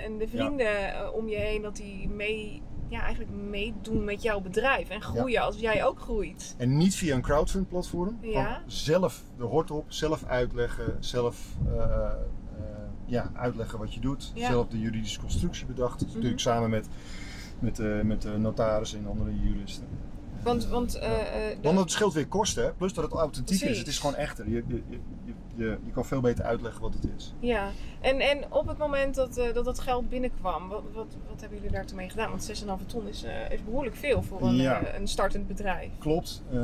en de vrienden om je heen, dat die mee, ja, eigenlijk meedoen met jouw bedrijf en groeien als jij ook groeit. En niet via een crowdfund platform. Ja. zelf de hort op, zelf uitleggen, zelf ja, uitleggen wat je doet. Ja. Zelf de juridische constructie bedacht. Natuurlijk samen met, met, eh, met de notaris en andere juristen. Want, want eh, eh, Want het scheelt weer kosten, plus dat het authentiek is. Het is gewoon echter. Je, je, je, je, je kan veel beter uitleggen wat het is. ja, en, en op het moment dat, eh, dat dat geld binnenkwam, wat, wat, wat hebben jullie daartoe mee gedaan? Want 6,5 ton is, eh, is behoorlijk veel voor een, Ja. eh, een startend bedrijf. Klopt. Eh,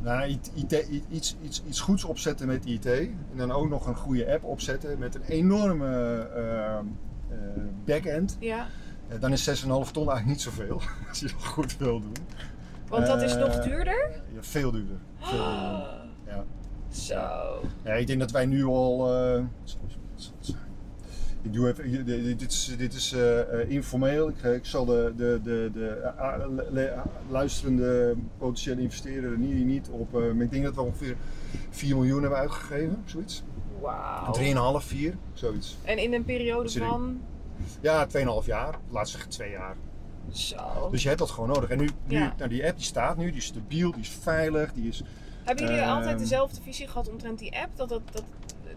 nou, IT, iets, iets, iets goeds opzetten met IT. En dan ook nog een goede app opzetten met een enorme eh, eh, back-end. Ja, Eh, dan is 6,5 ton eigenlijk niet zoveel. [laughs] Als je dat goed wil doen. want dat is Eh, nog duurder? Ja, veel duurder. Veel duurder. Ja. Zo. Ja, ik denk dat wij nu al. eh, ik doe even, dit is, dit is eh, eh, informeel. Ik, ik zal de, de, de, de eh, ah, le- luisterende potentiële investeerder niet, niet op. eh, maar ik denk dat we ongeveer 4 miljoen hebben uitgegeven, zoiets. Wauw. 3,5, 4, zoiets. En in een periode van. Ja, 2,5 jaar. Laat zeggen 2 jaar. Zo. Dus je hebt dat gewoon nodig. En nu, nu Ja. nou, die app die staat nu, die is stabiel, die is veilig, die is. Hebben jullie Ehm, altijd dezelfde visie gehad omtrent die app? Dat, dat, dat,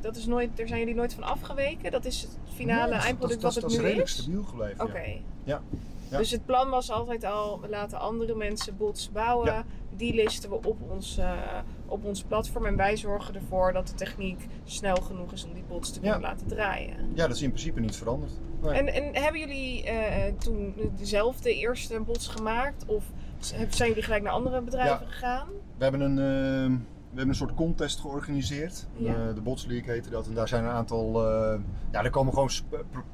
dat is nooit, daar zijn jullie nooit van afgeweken? Dat is het finale Nee, dat- eindproduct dat, wat dat, het dat nu is is? redelijk stabiel gebleven. Oké. Ja. Ja. Ja. Dus het plan was altijd al, we laten andere mensen bots bouwen. Ja. Die listen we op ons, eh, op ons platform. En wij zorgen ervoor dat de techniek snel genoeg is om die bots te kunnen Ja. laten draaien. Ja, dat is in principe niet veranderd. Nee. En, en hebben jullie eh, toen dezelfde eerste bots gemaakt? Of zijn jullie gelijk naar andere bedrijven gegaan? We hebben een, eh, we hebben een soort contest georganiseerd. Ja. Eh, de Bots League heette dat. En daar zijn een aantal. ja, er komen gewoon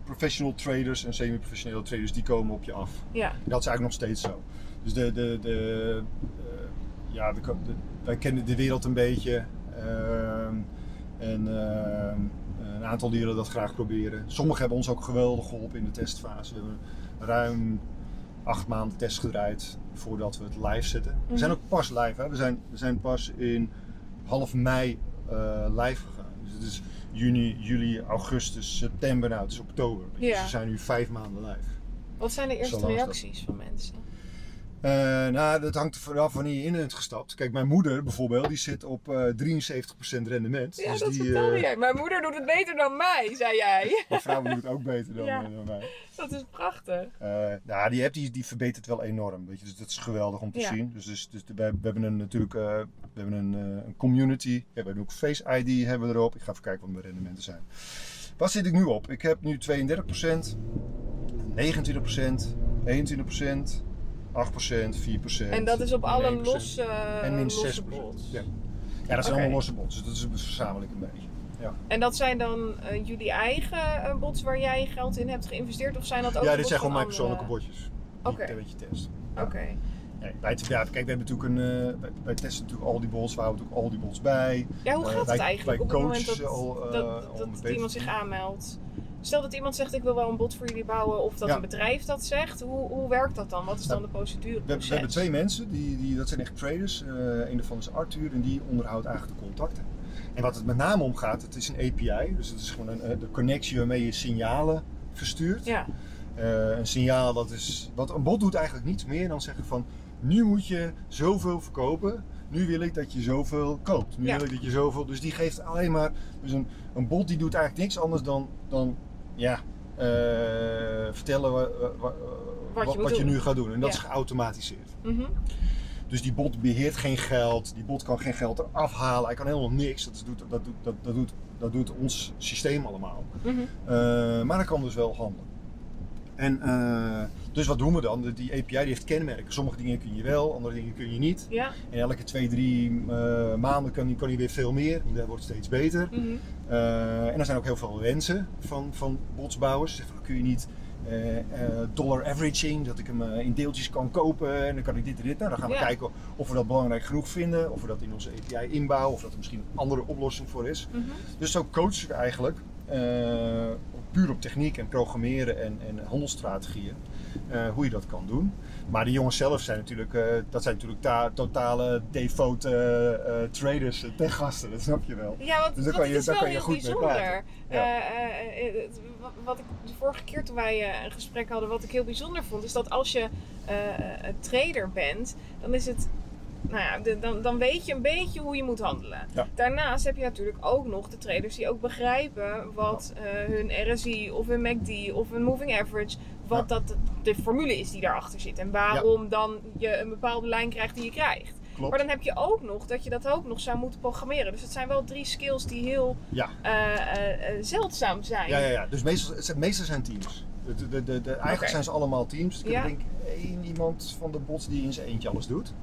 professional traders en semi-professionele traders die komen op je af. Ja. Dat is eigenlijk nog steeds zo. Dus de, de, de, ja, de- wij kennen de wereld een beetje. ehm, en ehm, een aantal die willen dat graag proberen. Sommigen hebben ons ook geweldig geholpen in de testfase. We hebben ruim acht maanden test gedraaid voordat we het live zetten. We zijn Mhm. ook pas live. Hè? We, zijn, we zijn pas in half mei eh, live gegaan. Dus het is juni, juli, augustus, september. Nou, het is oktober. Dus we zijn nu vijf maanden live. Wat zijn de eerste dat. reacties van mensen? Eh, nou, dat hangt er vanaf wanneer je in bent gestapt. Kijk, mijn moeder bijvoorbeeld, die zit op eh 73% rendement. Ja, dus dat die, eh, jij. Mijn moeder doet het beter dan mij, zei jij. [laughs] Mijn vrouw doet het ook beter dan, Ja. eh, dan mij. Dat is prachtig. Eh, nou, die app die, die verbetert wel enorm. Weet je? Dus dat is geweldig om te Ja. zien. Dus, dus, dus we, we hebben een, natuurlijk eh, we hebben een, eh, een community. We hebben ook Face ID hebben we erop. Ik ga even kijken wat mijn rendementen zijn. Wat zit ik nu op? Ik heb nu 32%, 29%, 21%, 8%, 4%. En dat is op alle 1%. losse, En min losse 6%. bots. Ja. Ja, dat zijn allemaal losse bots. Dus dat is dus verzamelijk een beetje. Ja, En dat zijn dan eh, jullie eigen eh, bots waar jij geld in hebt geïnvesteerd? Of zijn dat ook ja dit zijn gewoon mijn persoonlijke botjes. Die Oké. ik een beetje test. Oké. Nee, wij, ja, kijk, we hebben natuurlijk een, eh, wij, wij testen natuurlijk al die bots, we houden natuurlijk al die bots bij. Ja, hoe gaat het eigenlijk op het moment dat, al, dat, iemand zich aanmeldt? Stel dat iemand zegt ik wil wel een bot voor jullie bouwen of dat Ja. een bedrijf dat zegt. Hoe, hoe werkt dat dan? Wat is dan de procedure? We, hebben- we hebben twee mensen, die, die, dat zijn echt traders. Eh een daarvan is Arthur en die onderhoudt eigenlijk de contacten. En wat het met name om gaat, het is een API, dus het is gewoon een, eh, de connectie waarmee je signalen verstuurt. Ja, Eh, een signaal dat is. Wat een bot doet eigenlijk niets meer dan zeggen van nu moet je zoveel verkopen. Nu wil ik dat je zoveel koopt. Nu Ja. wil ik dat je zoveel. Dus die geeft alleen maar. Dus een, een bot die doet eigenlijk niks anders dan. dan ja, eh, vertellen wa- wa- wa- Wat je wat, je nu gaat doen. En dat Ja. is geautomatiseerd. Mhm. Dus die bot beheert geen geld. Die bot kan geen geld eraf halen. Hij kan helemaal niks. Dat doet, dat doet, dat, dat doet, dat doet ons systeem allemaal. Mhm. Eh, maar dat kan dus wel handelen. En eh, dus wat doen we dan? Die API die heeft kenmerken. Sommige dingen kun je wel, andere dingen kun je niet. ja. En elke twee, drie eh, maanden kan kan die weer veel meer. Dat wordt steeds beter. Mhm. Eh, en er zijn ook heel veel wensen van, van botsbouwers. Van, kun je niet eh, dollar averaging, dat ik hem in deeltjes kan kopen en dan kan ik dit en dit. Nou, dan gaan we Ja. kijken of we dat belangrijk genoeg vinden, of we dat in onze API inbouwen, of dat er misschien een andere oplossing voor is. Mhm. Dus zo coachen we eigenlijk, puur op techniek en programmeren en, en handelsstrategieën, eh, hoe je dat kan doen. Maar de jongens zelf zijn natuurlijk, eh, dat zijn natuurlijk ta- totale devote eh, eh, traders, eh, techgasten, dat snap je wel. Ja, want, Dus daar kan je- is daar wel kan je heel goed mee bijzonder. praten. Ja. Eh, eh, eh, het- wat- ik de vorige keer toen wij eh, een gesprek hadden, wat ik heel bijzonder vond, is dat als je eh, een trader bent, dan is het. Nou ja, de- dan, dan weet je een beetje hoe je moet handelen. Ja. Daarnaast heb je natuurlijk ook nog de traders die ook begrijpen wat eh, hun RSI of hun MACD of hun moving average, wat dat de formule is die daarachter zit. En waarom dan je een bepaalde lijn krijgt die je krijgt. Klopt. Maar dan heb je ook nog dat je dat ook nog zou moeten programmeren. Dus het zijn wel drie skills die heel Ja. eh, eh, zeldzaam zijn. Ja, ja, ja. Dus meestal, meestal zijn teams. De, de, de, eigenlijk zijn ze allemaal teams. Ik Ja. denk één iemand van de bots die in zijn eentje alles doet.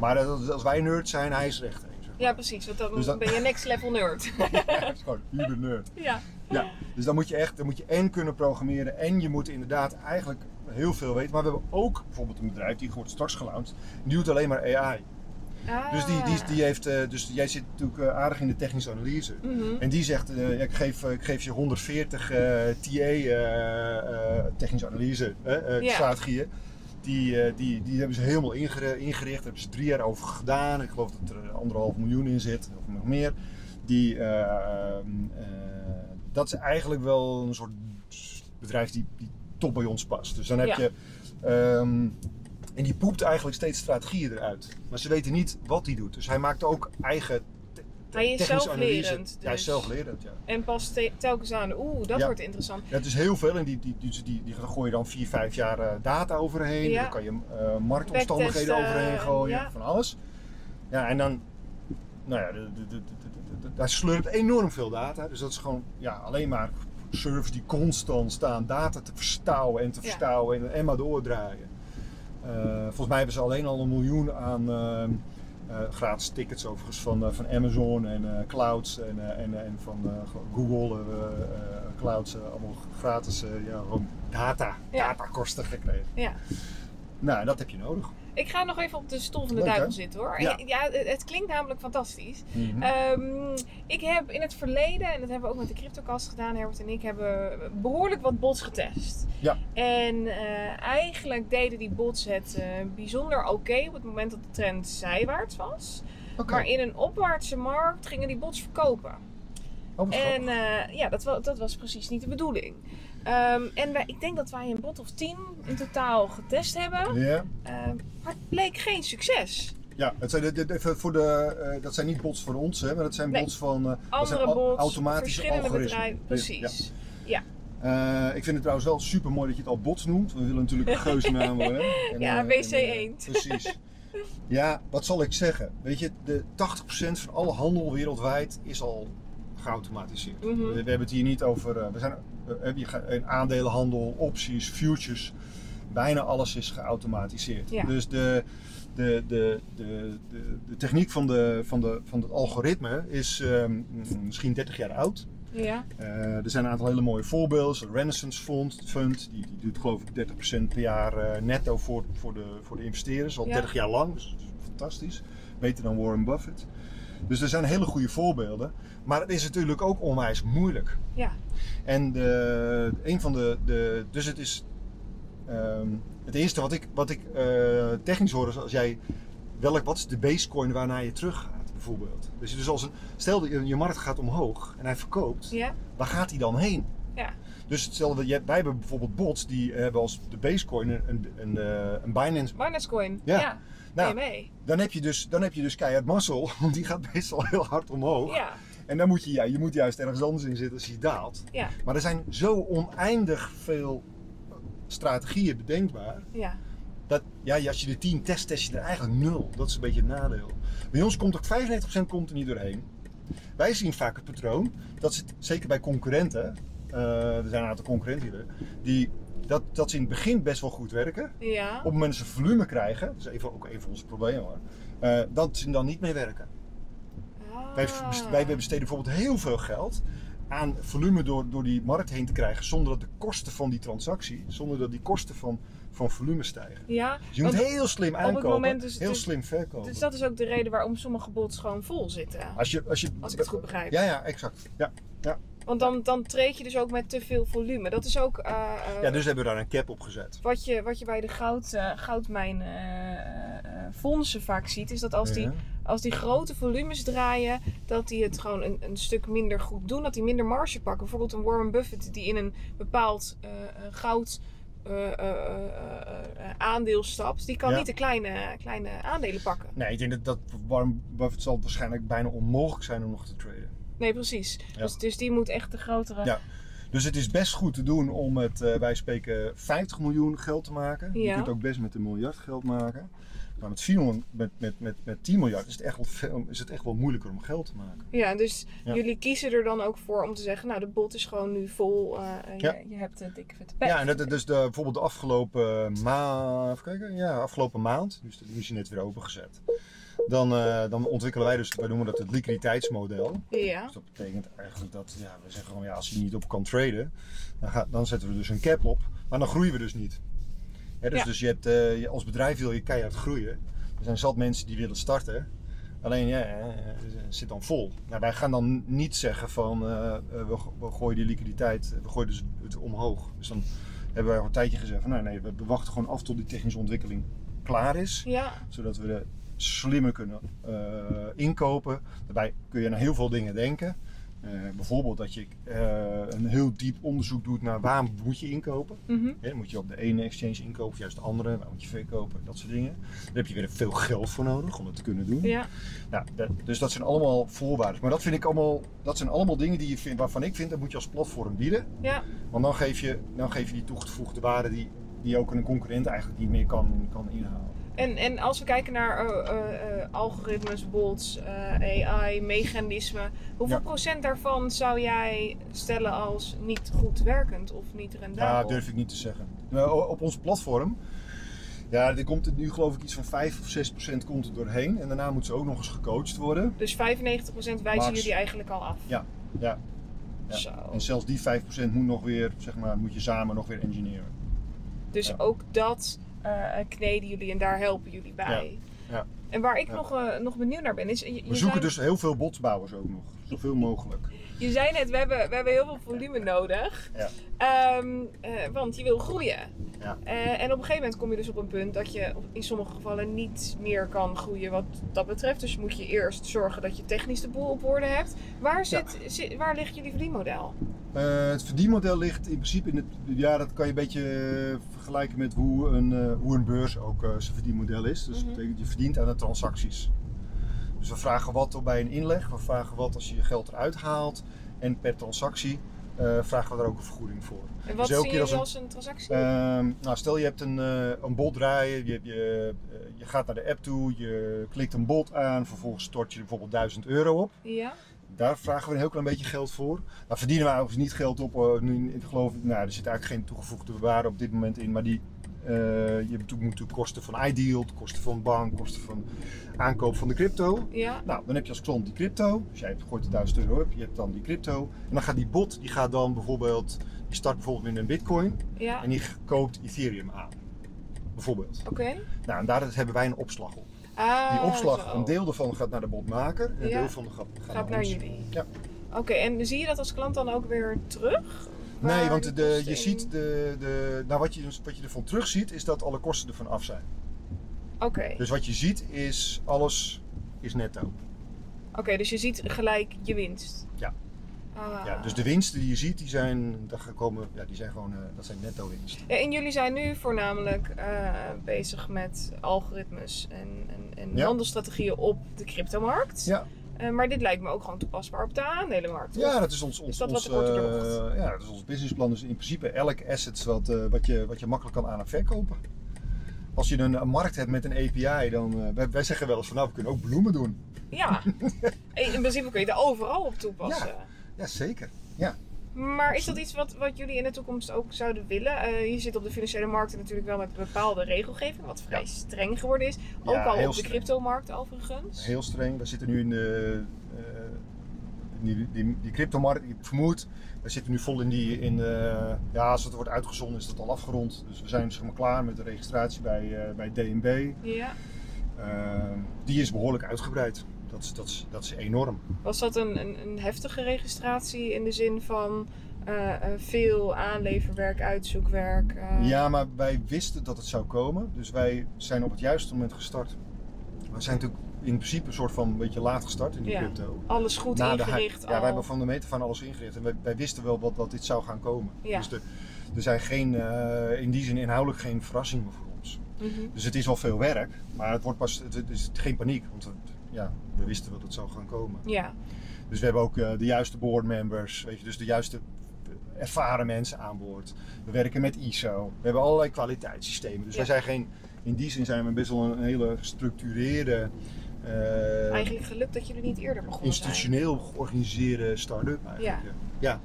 Maar dat- als wij nerd zijn, hij is recht heen. zeg maar. Ja, precies. Want dan Dus dat- ben je next level nerd. [laughs] Ja, het is gewoon uber nerd. ja. Ja, dus dan moet je echt, dan moet je en kunnen programmeren en je moet inderdaad eigenlijk heel veel weten. Maar we hebben ook bijvoorbeeld een bedrijf die wordt straks gelaunched. Die doet alleen maar AI. Dus, die, die, die heeft, eh, dus jij zit natuurlijk eh, aardig in de technische analyse. Mhm. En die zegt, eh, ik, geef, ik geef je 140 eh, TA eh, technische analyse strategieën. Die, eh, die, die hebben ze helemaal ingericht. Daar hebben ze drie jaar over gedaan. Ik geloof dat er anderhalf miljoen in zit, of nog meer. Die, eh, eh, dat is eigenlijk wel een soort bedrijf die, die top bij ons past. Dus dan heb Ja. je... ehm, en die poept eigenlijk steeds strategieën eruit. Maar ze weten niet wat hij doet. Dus hij maakt ook eigen te- Hij is technische analyse. zelflerend, Ja, dus. zelflerend, ja. En pas te- telkens aan. Oeh, dat Ja. wordt interessant. Ja, het is heel veel en die, die, die, die, die gooi je dan 4, 5 jaar eh, data overheen. Daar kan je eh, marktomstandigheden overheen gooien, van alles. Ja, en dan, nou ja, de, de, de, daar slurpt enorm veel data. Dus dat is gewoon ja, alleen maar servers die constant staan data te verstouwen en te verstouwen en, en maar doordraaien. Eh, volgens mij hebben ze alleen al een miljoen aan eh, eh, gratis tickets overigens van, eh, van Amazon en eh, clouds en, eh, en, en van eh, Google eh, eh, clouds eh, allemaal gratis eh, ja, data, datakosten gekregen. Ja. Nou, dat heb je nodig. Ik ga nog even op de stoel van de Leuk, duivel zitten hoor. Ja. Ja. het, klinkt namelijk fantastisch. Mhm. Ehm, ik heb in het verleden, en dat hebben we ook met de CryptoCast gedaan, Herbert en ik hebben behoorlijk wat bots getest. Ja. En eh, eigenlijk deden die bots het eh, bijzonder oké op het moment dat de trend zijwaarts was. Maar in een opwaartse markt gingen die bots verkopen. Oh, En eh, ja, dat, dat was precies niet de bedoeling. Ehm, en wij, ik denk dat wij een bot of 10 in totaal getest hebben. Ja. Ehm, maar het bleek geen succes. Ja, het zijn, even voor de, eh, dat zijn niet bots voor ons, hè, maar dat zijn Nee. bots van zijn Andere bots, automatische verschillende algoritmen. bedrijven. Precies. Ja. Ja. Eh, ik vind het trouwens wel super mooi dat je het al bots noemt. We willen natuurlijk een geuzennaam worden. [laughs] En, Ja, eh, WC1. en, eh, precies. Ja, wat zal ik zeggen? Weet je, de 80% van alle handel wereldwijd is al geautomatiseerd. Mhm. we, we hebben het hier niet over. eh, we zijn, een aandelenhandel, opties, futures. Bijna alles is geautomatiseerd. Ja. Dus de, de, de, de, de, de techniek van, de, van, de, van het algoritme is ehm, misschien 30 jaar oud. Ja. Eh, er zijn een aantal hele mooie voorbeelden. De Renaissance Fund, Fund die, die doet geloof ik 30% per jaar eh, netto voor, voor, de, voor de investeerders. Al Ja. 30 jaar lang, dus is fantastisch. Beter dan Warren Buffett. Dus er zijn hele goede voorbeelden. Maar het is natuurlijk ook onwijs moeilijk. Ja. En de, een van de, de. Dus het is. ehm, het eerste wat ik, wat ik eh, technisch hoor is als jij. Welk, wat is de basecoin waarnaar je terug gaat, bijvoorbeeld? Dus, dus als een, stel dat je, je markt gaat omhoog en hij verkoopt, Ja. waar gaat hij dan heen? Ja. Dus hetzelfde, je- wij hebben bijvoorbeeld bots die hebben als de basecoin een, een, een, eh, een Binance. Binance Coin. Ja. Ja. Nou, mee. dan heb, je dus, dan heb je dus keihard mazzel, [laughs] want die gaat meestal heel hard omhoog. Ja. En dan moet je, ja, je moet juist ergens anders in zitten als hij daalt. Ja. Maar er zijn zo oneindig veel strategieën bedenkbaar. Ja. Dat, ja, als je de 10 test, test je er eigenlijk nul. Dat is een beetje het nadeel. Bij ons komt ook 95% komt er niet doorheen. Wij zien vaak het patroon, dat ze, zeker bij concurrenten, eh, er zijn een aantal concurrenten die, dat, dat ze in het begin best wel goed werken. Ja. Op het moment dat ze volume krijgen, dat is even, ook een van onze problemen hoor, eh, dat ze dan niet meer werken. Wij, Ah. wij besteden bijvoorbeeld heel veel geld aan volume door, door die markt heen te krijgen, zonder dat de kosten van die transactie, zonder dat die kosten van, van volume stijgen. Ja. Dus je moet heel slim aankopen, het heel dus- slim verkopen. Dus dat is ook de reden waarom sommige bots gewoon vol zitten. Als je, als je, Als ik het goed begrijp. Ja, ja, exact. Ja, Want dan, dan treed je dus ook met te veel volume. Dat is ook eh, eh, ja dus hebben we daar een cap op gezet. wat, je, wat je bij de goud, goudmijn fondsen vaak ziet. Is dat als die, Ja. als die grote volumes draaien, dat die het gewoon een, een stuk minder goed doen. Dat die minder marge pakken. Bijvoorbeeld een Warren Buffett die in een bepaald goud aandeel stapt. Die kan Ja. niet de kleine, kleine aandelen pakken. Nee, ik denk dat, dat Warren Buffett zal waarschijnlijk bijna onmogelijk zijn om nog te traden. Nee, precies. Ja. Dus, dus die moet echt de grotere... Ja. Dus het is best goed te doen om met, eh, wij spreken, 50 miljoen geld te maken. Je Ja. kunt ook best met een miljard geld maken. Maar met, 400, met, met, met, met 10 miljard is het, echt wel veel, is het echt wel moeilijker om geld te maken. Ja, dus Ja. jullie kiezen er dan ook voor om te zeggen, nou de bot is gewoon nu vol. eh, eh, Ja. je, je hebt het dikke vette pech. Ja, en dat, dus de, bijvoorbeeld de afgelopen, ma even kijken, ja, afgelopen maand, dus nu is hij net weer opengezet. Dan, eh, dan ontwikkelen wij dus, wij noemen dat het liquiditeitsmodel. Ja. Dus dat betekent eigenlijk dat, ja, we zeggen gewoon, ja, als je niet op kan traden, dan, gaat, dan zetten we dus een cap op. Maar dan groeien we dus niet. Hè, dus, Ja. dus je hebt, eh, je- als bedrijf wil je keihard groeien. Er zijn zat mensen die willen starten. Alleen ja, het zit dan vol. Nou, wij gaan dan niet zeggen van eh, we, go- we gooien die liquiditeit, we gooien dus het omhoog. Dus dan hebben wij al een tijdje gezegd van nou nee, we wachten gewoon af tot die technische ontwikkeling klaar is Ja. zodat we slimmer kunnen eh, inkopen. Daarbij kun je naar heel veel dingen denken. Eh, bijvoorbeeld dat je eh, een heel diep onderzoek doet naar waar moet je inkopen. Mhm. Moet je op de ene exchange inkopen, juist de andere, waar moet je verkopen, dat soort dingen. Daar heb je weer veel geld voor nodig om dat te kunnen doen. Ja. Nou, dat- dus dat zijn allemaal voorwaarden. Maar dat, vind ik allemaal, dat zijn allemaal dingen die je vindt, waarvan ik vind dat moet je als platform bieden. Ja. Want dan geef je, dan geef je die toegevoegde waarde die, die ook een concurrent eigenlijk niet meer kan, kan inhalen. En, en als we kijken naar eh, eh, eh, algoritmes, bots, AI, mechanismen. Hoeveel Ja. procent daarvan zou jij stellen als niet goed werkend of niet Ja, rendabel? durf ik niet te zeggen. Nou, op ons platform, ja, er komt nu geloof ik iets van 5 of 6 procent komt er doorheen. En daarna moet ze ook nog eens gecoacht worden. Dus 95% wijzen Max. jullie eigenlijk al af. Ja, ja. Ja. Zo. En zelfs die 5 procent moet nog weer, zeg maar, moet je samen nog weer engineeren. Dus Ja. ook dat kneden jullie en daar helpen jullie bij. Ja. ja. En waar ik nog, uh, nog benieuwd naar ben is... Je, we zoeken dus heel veel botsbouwers ook nog. Zoveel mogelijk. Je zei net, we hebben, we hebben heel veel volume nodig. Ja. Um, uh, want je wil groeien. Ja. Uh, en op een gegeven moment kom je dus op een punt dat je in sommige gevallen niet meer kan groeien wat dat betreft. Dus moet je eerst zorgen dat je technisch de boel op orde hebt. Waar, zit, ja. zit waar ligt jullie verdienmodel? Uh, het verdienmodel ligt in principe in het. Ja, dat kan je een beetje vergelijken met hoe een, hoe een beurs ook zijn verdienmodel is. Dus mm -hmm. je verdient aan de transacties. Dus we vragen wat bij een inleg, we vragen wat als je je geld eruit haalt en per transactie uh, vragen we daar ook een vergoeding voor. En wat dus zie je als een, als een transactie? Uh, nou, stel je hebt een, uh, een bot draaien, je, je, uh, je gaat naar de app toe, je klikt een bot aan, vervolgens stort je bijvoorbeeld 1000 euro op. Ja. Daar vragen we een heel klein beetje geld voor. Daar verdienen we overigens niet geld op. Nu, ik geloof, nou, er zit eigenlijk geen toegevoegde waarde op dit moment in, maar die uh, je moet natuurlijk kosten van iDeal, kosten van bank, kosten van aankoop van de crypto. Ja. Nou, dan heb je als klant die crypto. Dus jij gooit de 1000 euro op, je hebt dan die crypto. En dan gaat die bot, die gaat dan bijvoorbeeld, die start bijvoorbeeld met een bitcoin. Ja. En die koopt Ethereum aan. Bijvoorbeeld. Oké. Nou, en daar hebben wij een opslag op. Ah, die opslag, zo. een deel daarvan gaat naar de botmaker en een Ja. deel van de gaat, gaat, Gaat naar, jullie. Ja. Oké, en zie je dat als klant dan ook weer terug? Nee, want de, je ziet de, de, nou wat, je, wat je ervan terug ziet, is dat alle kosten ervan af zijn. Oké, Dus wat je ziet is, alles is netto. Oké, dus je ziet gelijk je winst. Ja. Ah. Ja, dus de winsten die je ziet, die zijn, daar komen, ja, die zijn gewoon, eh, dat zijn netto winsten. Ja, en jullie zijn nu voornamelijk eh, bezig met algoritmes en, en, en Ja. handelsstrategieën op de cryptomarkt. Ja, Eh, maar dit lijkt me ook gewoon toepasbaar op de aandelenmarkt. ja dat is ons, ons, Is dat ons, wat er gezocht? ja, dat is ons businessplan. Dus in principe elk asset wat, eh, wat, je, wat je makkelijk kan aan- en verkopen. Als je een, een markt hebt met een API, dan, wij, wij zeggen wel eens van nou, we kunnen ook bloemen doen. Ja, [laughs] in principe kun je het overal op toepassen. Ja, zeker. Ja. Maar is dat iets wat, wat jullie in de toekomst ook zouden willen? Eh, je zit op de financiële markten natuurlijk wel met bepaalde regelgeving, wat vrij Ja. streng geworden is. Ook Ja, al op de cryptomarkt overigens. Heel streng. We zitten nu in de, eh, die, die, die cryptomarkt, ik vermoed, we zitten nu vol in die, in, de- ja, als het wordt uitgezonden is dat al afgerond. Dus we zijn zeg maar klaar met de registratie bij, eh, bij DNB. Ja. Eh, die is behoorlijk uitgebreid. Dat is, dat is, dat is enorm. Was dat een, een, een heftige registratie in de zin van eh, eh, veel aanleverwerk, uitzoekwerk? eh? Ja, maar wij wisten dat het zou komen. Dus wij zijn op het juiste moment gestart. We zijn natuurlijk in principe een soort van een beetje laat gestart in die Ja. crypto. Alles goed Na de ingericht al. Ja, wij hebben van de meter van alles ingericht. En wij, wij wisten wel wat, wat dit zou gaan komen. Ja. Dus de, er zijn geen, in die zin inhoudelijk geen verrassingen voor ons. Mhm. Dus het is wel veel werk, maar het, wordt pas, het, is geen paniek. Want ja, we wisten wat het zou gaan komen. Ja, Dus we hebben ook eh, de juiste board members, weet je, dus de juiste ervaren mensen aan boord. We werken met ISO. We hebben allerlei kwaliteitssystemen. Dus Ja. wij zijn geen, in die zin zijn we best wel een hele gestructureerde, eh, eigenlijk gelukt dat jullie niet eerder begonnen institutioneel georganiseerde start-up eigenlijk. Ja. ja.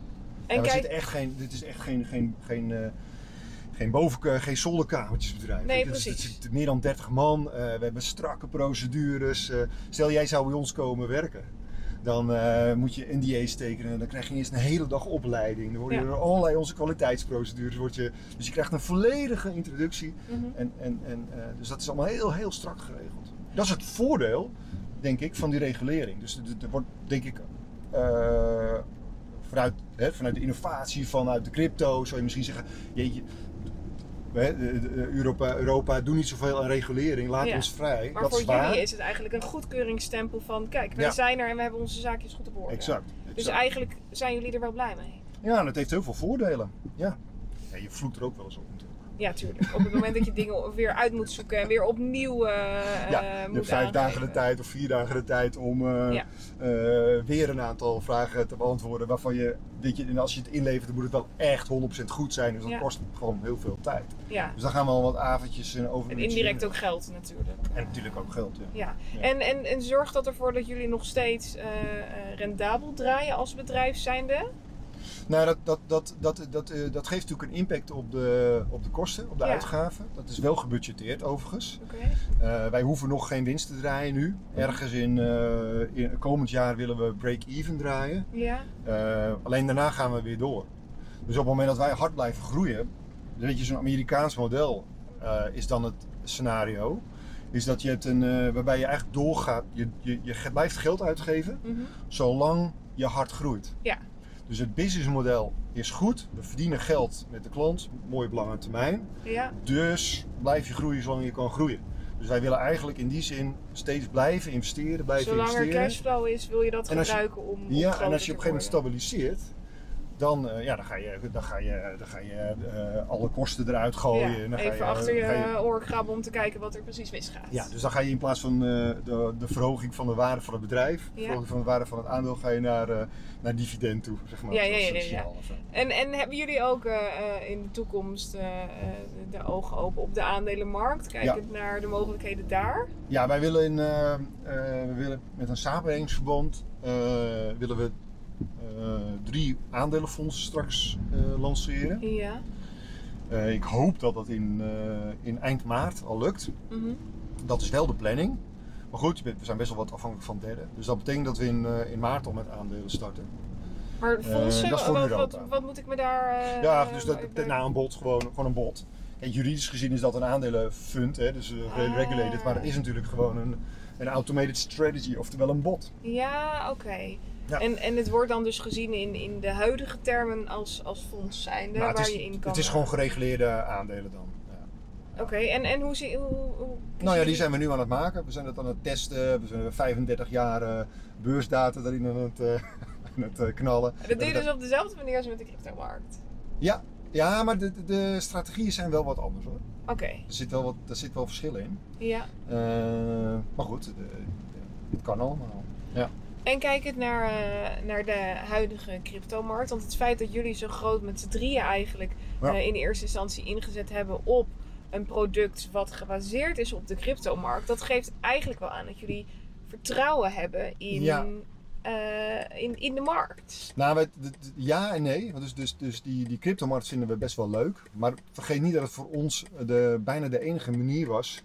En kijk, echt geen, dit is echt geen, geen, geen, eh, geen boven, geen zolderkamertjesbedrijf. Nee, Het is- precies. Het zit meer dan 30 man. eh, we hebben strakke procedures. eh, stel jij zou bij ons komen werken. Dan eh, moet je NDA's tekenen. Dan krijg je eerst een hele dag opleiding. Dan worden Ja. er allerlei onze kwaliteitsprocedures. Je, dus je krijgt een volledige introductie. Mhm. En, en, en, eh, dus dat is allemaal heel, heel strak geregeld. Dat is het voordeel, denk ik, van die regulering. Dus er- wordt, denk ik, eh, vanuit, hè, vanuit de innovatie, vanuit de crypto, zou je misschien zeggen: jeetje, Europa, Europa doet niet zoveel aan regulering, laat Ja. ons vrij. maar dat voor is waar. jullie is het eigenlijk een goedkeuringsstempel van kijk, wij Ja. zijn er en we hebben onze zaakjes goed op orde. Exact. Dus exact. eigenlijk zijn jullie er wel blij mee. Ja, en het heeft heel veel voordelen. Ja. ja je vloekt er ook wel eens op. Ja, tuurlijk. Op het moment dat je dingen weer uit moet zoeken en weer opnieuw eh Ja, je hebt vijf dagen de tijd of vier dagen de tijd om eh, Ja. weer een aantal vragen te beantwoorden. Waarvan je, weet je, en als je het inlevert, dan moet het wel echt 100% goed zijn. Dus dat Ja. kost gewoon heel veel tijd. Ja, Dus dan gaan we al wat avondjes en over. en indirect ook geld natuurlijk. En natuurlijk ook geld, ja. Ja. En, en, en zorgt dat ervoor dat jullie nog steeds rendabel draaien als bedrijf zijnde? Nou, dat, dat, dat, dat, dat, eh, dat geeft natuurlijk een impact op de, op de kosten, op de Ja. uitgaven. Dat is wel gebudgeteerd overigens. Eh, wij hoeven nog geen winst te draaien nu. Ergens in, eh, in komend jaar willen we break-even draaien. Ja, alleen daarna gaan we weer door. Dus op het moment dat wij hard blijven groeien, weet je, zo'n Amerikaans model. is dan het scenario. Is dat je het een, waarbij je eigenlijk doorgaat, je, je, je blijft geld uitgeven Mhm. zolang je hard groeit. Ja. Dus het businessmodel is goed, we verdienen geld met de klant, mooie op lange termijn. Ja. Dus blijf je groeien zolang je kan groeien. Dus wij willen eigenlijk in die zin steeds blijven investeren, blijven Zolang er investeren. cashflow is, wil je dat En als je- gebruiken om. Ja, en als je op een gegeven moment stabiliseert, dan, eh, ja, dan ga je, dan ga je, dan ga je eh, alle kosten eruit gooien. Ja, ga even je, achter je, ga je- oor krabben om te kijken wat er precies misgaat. ja, dus dan ga je in plaats van eh, de, de verhoging van de waarde van het bedrijf, de Ja. verhoging van de waarde van het aandeel, ga je naar, naar dividend toe. Zeg maar, Ja, ja, ja. En, en hebben jullie ook in de toekomst de ogen open op de aandelenmarkt? Kijkend naar de mogelijkheden daar? Ja, wij willen, in, we willen met een samenwerkingsverband eh, willen we drie aandelenfondsen straks eh, lanceren. Ja. Eh, ik hoop dat dat in, eh, in eind maart al lukt. Mhm. Dat is wel de planning. Maar goed, we zijn best wel wat afhankelijk van derden. Dus dat betekent dat we in, eh, in maart al met aandelen starten. Maar fondsen, dat is voor wat, wat, wat moet ik me daar... eh, ja, dus dat, dat- na een bod, gewoon, gewoon een bod. Kijk, juridisch gezien is dat een aandelenfund, hè, dus eh, Ah. regulated. Maar het is natuurlijk gewoon een, een automated strategy, oftewel een bod. Ja, oké. Ja. En, en het wordt dan dus gezien in, in de huidige termen als, als fonds zijnde, waar is, je in kan... het is eh, gewoon gereguleerde aandelen dan. Ja. Oké, en, en hoe zie hoe, hoe Nou ja, die zijn we nu aan het maken. We zijn het aan het testen. We zijn 35 jaar eh, beursdata erin aan het, eh, [laughs] aan het eh, knallen. Dat doe je dus op dezelfde manier als met de cryptomarkt? Ja, ja, maar de, de- strategieën zijn wel wat anders hoor. Oké, Er zit wel, wat, er zit wel verschil in. ja. Eh, maar goed, het kan allemaal. Ja. En kijkend naar, eh, naar de huidige cryptomarkt, want het feit dat jullie zo groot met z'n drieën eigenlijk Ja. eh, in eerste instantie ingezet hebben op een product wat gebaseerd is op de cryptomarkt, dat geeft eigenlijk wel aan dat jullie vertrouwen hebben in, Ja. eh, in, in de markt. Nou, ja en nee. Dus, dus, dus die, die cryptomarkt vinden we best wel leuk. Maar vergeet niet dat het voor ons de, bijna de enige manier was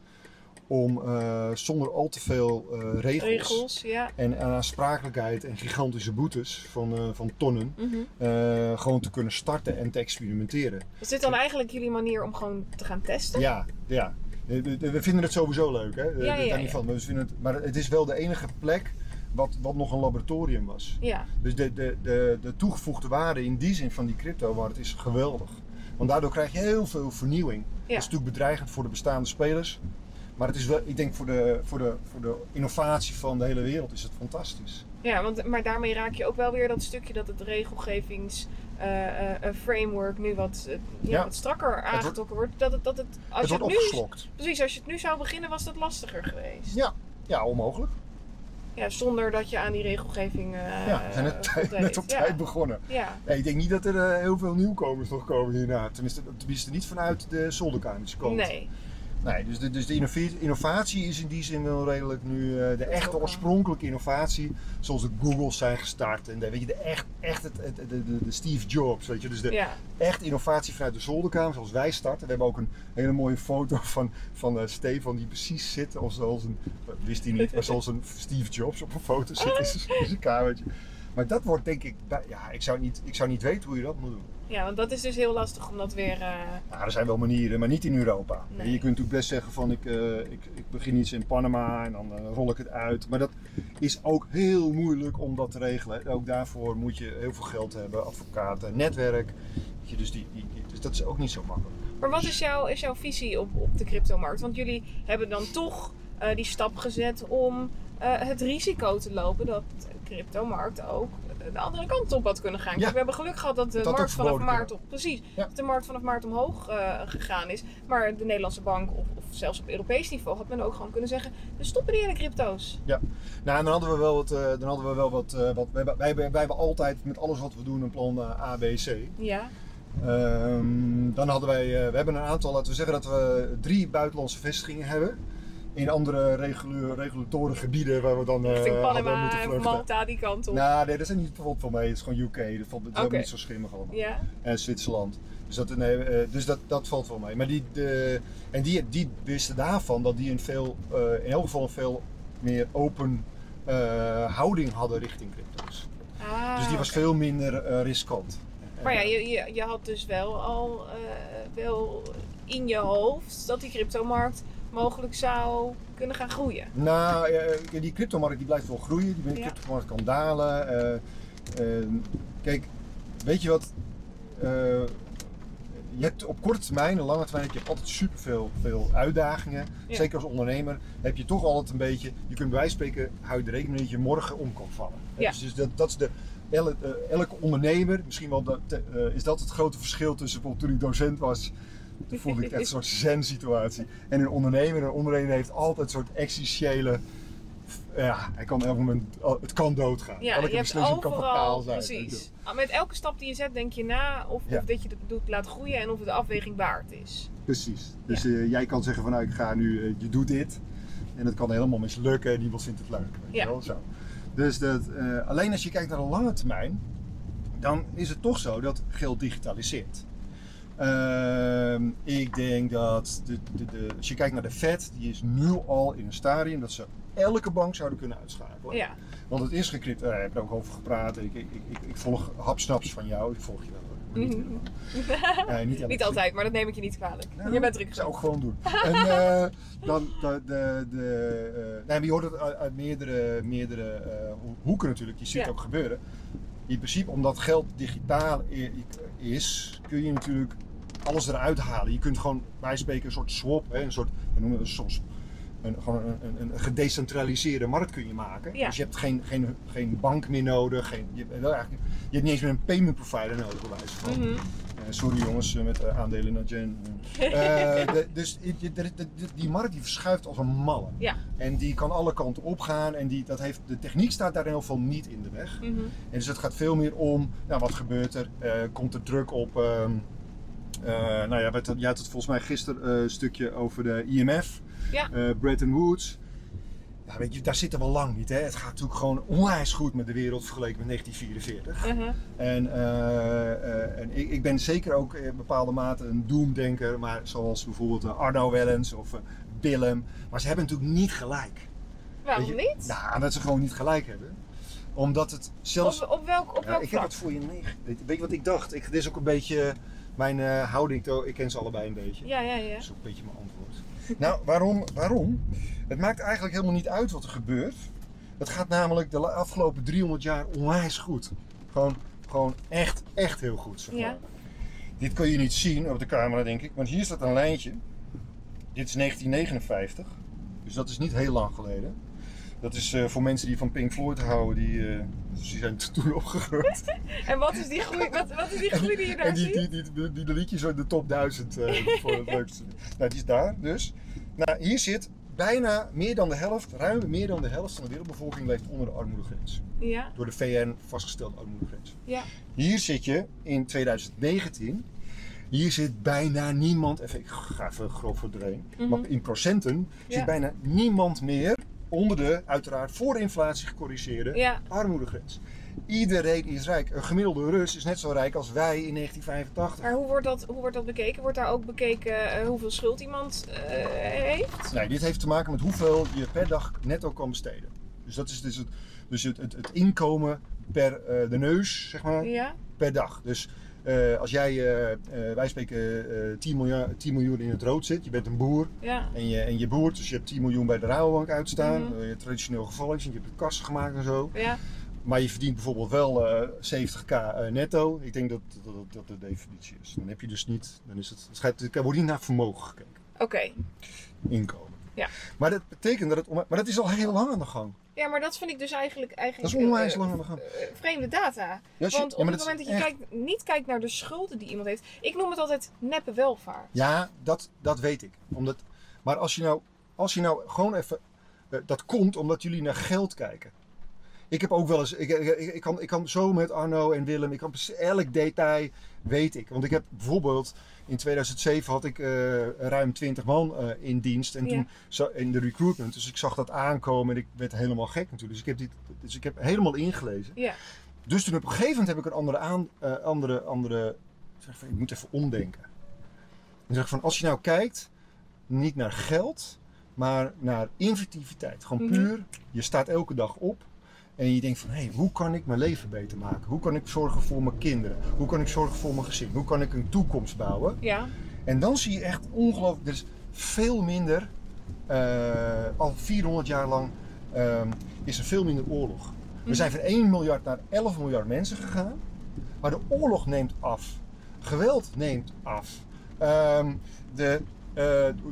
om eh, zonder al te veel eh, regels, Regels, ja. En, aansprakelijkheid en gigantische boetes van, eh, van tonnen Mhm. gewoon te kunnen starten en te experimenteren. Is dit dan eigenlijk jullie manier om gewoon te gaan testen? Ja, ja. We vinden het sowieso leuk, hè? Ja, daar ja, niet ja. van. Maar, we vinden het, maar het is wel de enige plek wat, wat nog een laboratorium was. Ja. Dus de, de, de, de toegevoegde waarde in die zin van die cryptomarkt is geweldig. Want daardoor krijg je heel veel vernieuwing. Dat is natuurlijk bedreigend voor de bestaande spelers. Maar het is wel, ik denk voor de, voor, de, voor de innovatie van de hele wereld is het fantastisch. Ja, want, maar daarmee raak je ook wel weer dat stukje dat het regelgevings eh, eh, eh, framework nu wat, ja, Ja. wat strakker aangetrokken wordt. Dat het, dat het, als het je wordt het nu, opgeslokt. precies, als je het nu zou beginnen, was dat lastiger geweest. Ja, ja onmogelijk. Ja, zonder dat je aan die regelgeving Ja, we zijn net, net op Ja. tijd begonnen. Ja, Ja, ik denk niet dat er heel veel nieuwkomers nog komen hierna. Tenminste, tenminste niet vanuit de zolderkamertjes kant. nee. Nee, dus de, dus de innovatie is in die zin wel redelijk nu eh, de echte wel. oorspronkelijke innovatie. Zoals de Googles zijn gestart. En de, weet je, de echt, echt het, het- de, de, de Steve Jobs. Weet je, dus de Ja, echt innovatie vanuit de zolderkamer zoals wij starten. We hebben ook een hele mooie foto van, van eh, Stefan die precies zit als, als een, wist hij niet, [laughs] maar zoals een Steve Jobs op een foto zit in zijn kamertje. Maar dat wordt denk ik, ja, ik zou, niet, ik zou niet weten hoe je dat moet doen. ja, want dat is dus heel lastig om dat weer... eh, Nou, er zijn wel manieren, maar niet in Europa. Nee. Je kunt natuurlijk best zeggen van ik, eh, ik, ik begin iets in Panama en dan eh, rol ik het uit. Maar dat is ook heel moeilijk om dat te regelen. Ook daarvoor moet je heel veel geld hebben, advocaten, netwerk. Je, dus, die, dus dat is ook niet zo makkelijk. Maar wat is, jouw, is jouw visie op, op de cryptomarkt? Want jullie hebben dan toch die stap gezet om het risico te lopen dat cryptomarkt ook de andere kant op had kunnen gaan. Ja. we hebben geluk gehad dat de Dat markt vanaf maart op, precies, Ja. dat de markt vanaf maart omhoog eh, gegaan is. Maar de Nederlandse bank of, of zelfs op Europees niveau had men ook gewoon kunnen zeggen, we stoppen die hele crypto's. Nou, en dan hadden we wel wat. eh, dan hadden we wel wat, eh, wat wij, wij, wij, wij hebben altijd met alles wat we doen een plan A, B, C. Ja, Ehm, dan hadden wij, we hebben een aantal, laten we zeggen dat we drie buitenlandse vestigingen hebben. In andere regulatoren gebieden waar we dan eh richting Panama en. Malta die kant op. Nou, nee, dat zijn niet bijvoorbeeld van mij. Het is gewoon UK. Dat valt dat is niet zo schimmig allemaal. En Zwitserland. Dus, dat, nee, eh, dus dat, dat valt wel mee. Maar die, de, en die, die wisten daarvan dat die een veel, eh, in elk geval een veel meer open houding hadden richting crypto's. ah, dus die was veel minder riskant. Maar ja, je, je, je had dus wel al uh, wel in je hoofd dat die cryptomarkt mogelijk zou kunnen gaan groeien. Nou, uh, die cryptomarkt die blijft wel groeien. Die ja. cryptomarkt kan dalen. Uh, kijk, weet je wat? je hebt op korte termijn en lange termijn heb je altijd superveel veel uitdagingen. Zeker als ondernemer heb je toch altijd een beetje, je kunt bij wijze van spreken, hou je de rekening dat je morgen om kan vallen. Ja. Dus, dus dat, dat is de, elke, ondernemer, misschien wel dat, uh, is dat het grote verschil tussen toen ik docent was. Toen voelde ik echt een soort zen-situatie. En een ondernemer, een ondernemer heeft altijd een soort existentiële ja, hij kan elk moment, het kan doodgaan. Ja, elke beslissing kan fataal zijn. Precies. Ah, met elke stap die je zet denk je na of, of dat je het doet laat groeien en of het de afweging waard is. Precies. Dus uh, jij kan zeggen van nou ik ga nu, uh, je doet dit. En het kan helemaal mislukken en niemand vindt het leuk. Weet ja. wel? Zo. Dus dat, uh, alleen als je kijkt naar de lange termijn, dan is het toch zo dat geld digitaliseert. Ehm, ik denk dat de, de, de, als je kijkt naar de Fed, die is nu al in een stadium dat ze elke bank zouden kunnen uitschakelen. Ja. Want het is gecrypt. Daar heb ik ook over gepraat. Ik, ik, ik, ik volg hapsnaps van jou. Ik volg je wel. Niet, uh, [laughs] niet, niet, altijd, maar dat neem ik je niet kwalijk. Nou, je bent druk. Ik zou ook gewoon doen. [laughs] en uh, dan de, de, de uh, nee, maar je hoort het uit, meerdere, meerdere hoeken natuurlijk. Je ziet ja. het ook gebeuren. In principe, omdat geld digitaal is, kun je natuurlijk alles eruit halen. Je kunt gewoon, wij spreken, een soort swap, hè, een soort, we noemen het soms een, gewoon een, een, een, gedecentraliseerde markt kun je maken. Dus je hebt geen, geen, geen bank meer nodig. Geen, je, je, hebt niet eens meer een payment provider nodig, bij wijze van. Mm -hmm. uh, sorry jongens, uh, met uh, aandelen naar Gen. [laughs] dus de, de, de, die markt die verschuift als een malle. Ja. En die kan alle kanten opgaan. En die, dat heeft, de techniek staat daar in ieder geval niet in de weg. Mm -hmm. En dus het gaat veel meer om, nou, wat gebeurt er? komt er druk op... Um, nou ja, jij had het volgens mij gisteren een stukje over de IMF. Ja. Uh, Bretton Woods. Ja, weet je, daar zitten we lang niet. Hè? Het gaat natuurlijk gewoon onwijs goed met de wereld vergeleken met 1944. Uh -huh. En, uh, uh, en ik, ik, ben zeker ook in bepaalde mate een doemdenker, maar zoals bijvoorbeeld Arno Wellens of Willem. Maar ze hebben natuurlijk niet gelijk. Waarom niet? Nou, dat ze gewoon niet gelijk hebben omdat het zelfs. Op, op welk, op welk Ik heb het voor je negen. Weet je wat ik dacht? Ik, dit is ook een beetje mijn uh, houding. Ik ken ze allebei een beetje. Ja, ja, ja. Dat is ook een beetje mijn antwoord. Nou, waarom? waarom? Het maakt eigenlijk helemaal niet uit wat er gebeurt. Het gaat namelijk de afgelopen 300 jaar onwijs goed. Gewoon, gewoon echt, echt heel goed. Zeg maar. ja. Dit kun je niet zien op de camera, denk ik. Want hier staat een lijntje. Dit is 1959. Dus dat is niet heel lang geleden. Dat is uh, voor mensen die van Pink Floyd houden, die, uh, die zijn [laughs] toen opgegroeid. en wat is die groei, wat, wat is die, groei die je daar en die, ziet? Die, die, die, die, liedjes uit de top 1000 uh, eh, voor het leukste. [laughs] Nou, die is daar dus. Nou, hier zit bijna meer dan de helft, ruim meer dan de helft van de wereldbevolking leeft onder de armoedegrens. Ja. Door de VN vastgestelde armoedegrens. Ja. Hier zit je in 2019 hier zit bijna niemand, even, ik ga even grof verdrehen, mm -hmm. maar in procenten ja. zit bijna niemand meer onder de uiteraard voor inflatie gecorrigeerde ja. armoedegrens. Iedereen is rijk. Een gemiddelde Rus is net zo rijk als wij in 1985. Maar hoe wordt dat, hoe wordt dat bekeken? Wordt daar ook bekeken uh, hoeveel schuld iemand uh, heeft? Nee, dit heeft te maken met hoeveel je per dag netto kan besteden. Dus dat is dus het, dus het, het, het inkomen per uh, de neus, zeg maar, ja. per dag. Dus uh, als jij, uh, uh, wij spreken, 10, miljoen, 10 miljoen in het rood zit, je bent een boer ja. en, je, en je boert, dus je hebt 10 miljoen bij de Rabobank uitstaan. Mm -hmm. traditioneel geval is, je hebt kassen gemaakt en zo. Ja. Maar je verdient bijvoorbeeld wel 70k netto. Ik denk dat, dat dat de definitie is. Dan heb je dus niet, dan is het, het, gaat, het wordt niet naar vermogen gekeken. Oké. Okay. Inkomen. Ja. Maar dat betekent dat het, maar dat is al heel lang aan de gang. Ja, maar dat vind ik dus eigenlijk, eigenlijk dat is onwijs lang aan de gang. Uh, vreemde data. Want op het moment dat je kijkt, niet kijkt naar de schulden die iemand heeft. Ik noem het altijd neppe welvaart. Ja, dat, dat weet ik. Omdat, maar als je nou, als je nou gewoon even... Uh, dat komt omdat jullie naar geld kijken. Ik heb ook wel eens, ik, ik, ik, kan, ik kan zo met Arno en Willem, ik kan elk detail weet ik. Want ik heb bijvoorbeeld in 2007 had ik uh, ruim 20 man uh, in dienst en toen in de recruitment. Dus ik zag dat aankomen en ik werd helemaal gek natuurlijk. Dus ik heb, dit, dus ik heb helemaal ingelezen. Ja. Dus toen op een gegeven moment heb ik een andere aan, uh, andere, andere, zeg van, ik moet even omdenken. En zeg van, als je nou kijkt, niet naar geld, maar naar inventiviteit. Gewoon mhm. puur, je staat elke dag op En je denkt van, hé, hey, hoe kan ik mijn leven beter maken? Hoe kan ik zorgen voor mijn kinderen? Hoe kan ik zorgen voor mijn gezin? Hoe kan ik een toekomst bouwen? Ja. En dan zie je echt ongelooflijk, er is veel minder, uh, al 400 jaar lang uh, is er veel minder oorlog. We zijn van 1 miljard naar 11 miljard mensen gegaan, maar de oorlog neemt af. Geweld neemt af. Uh, de,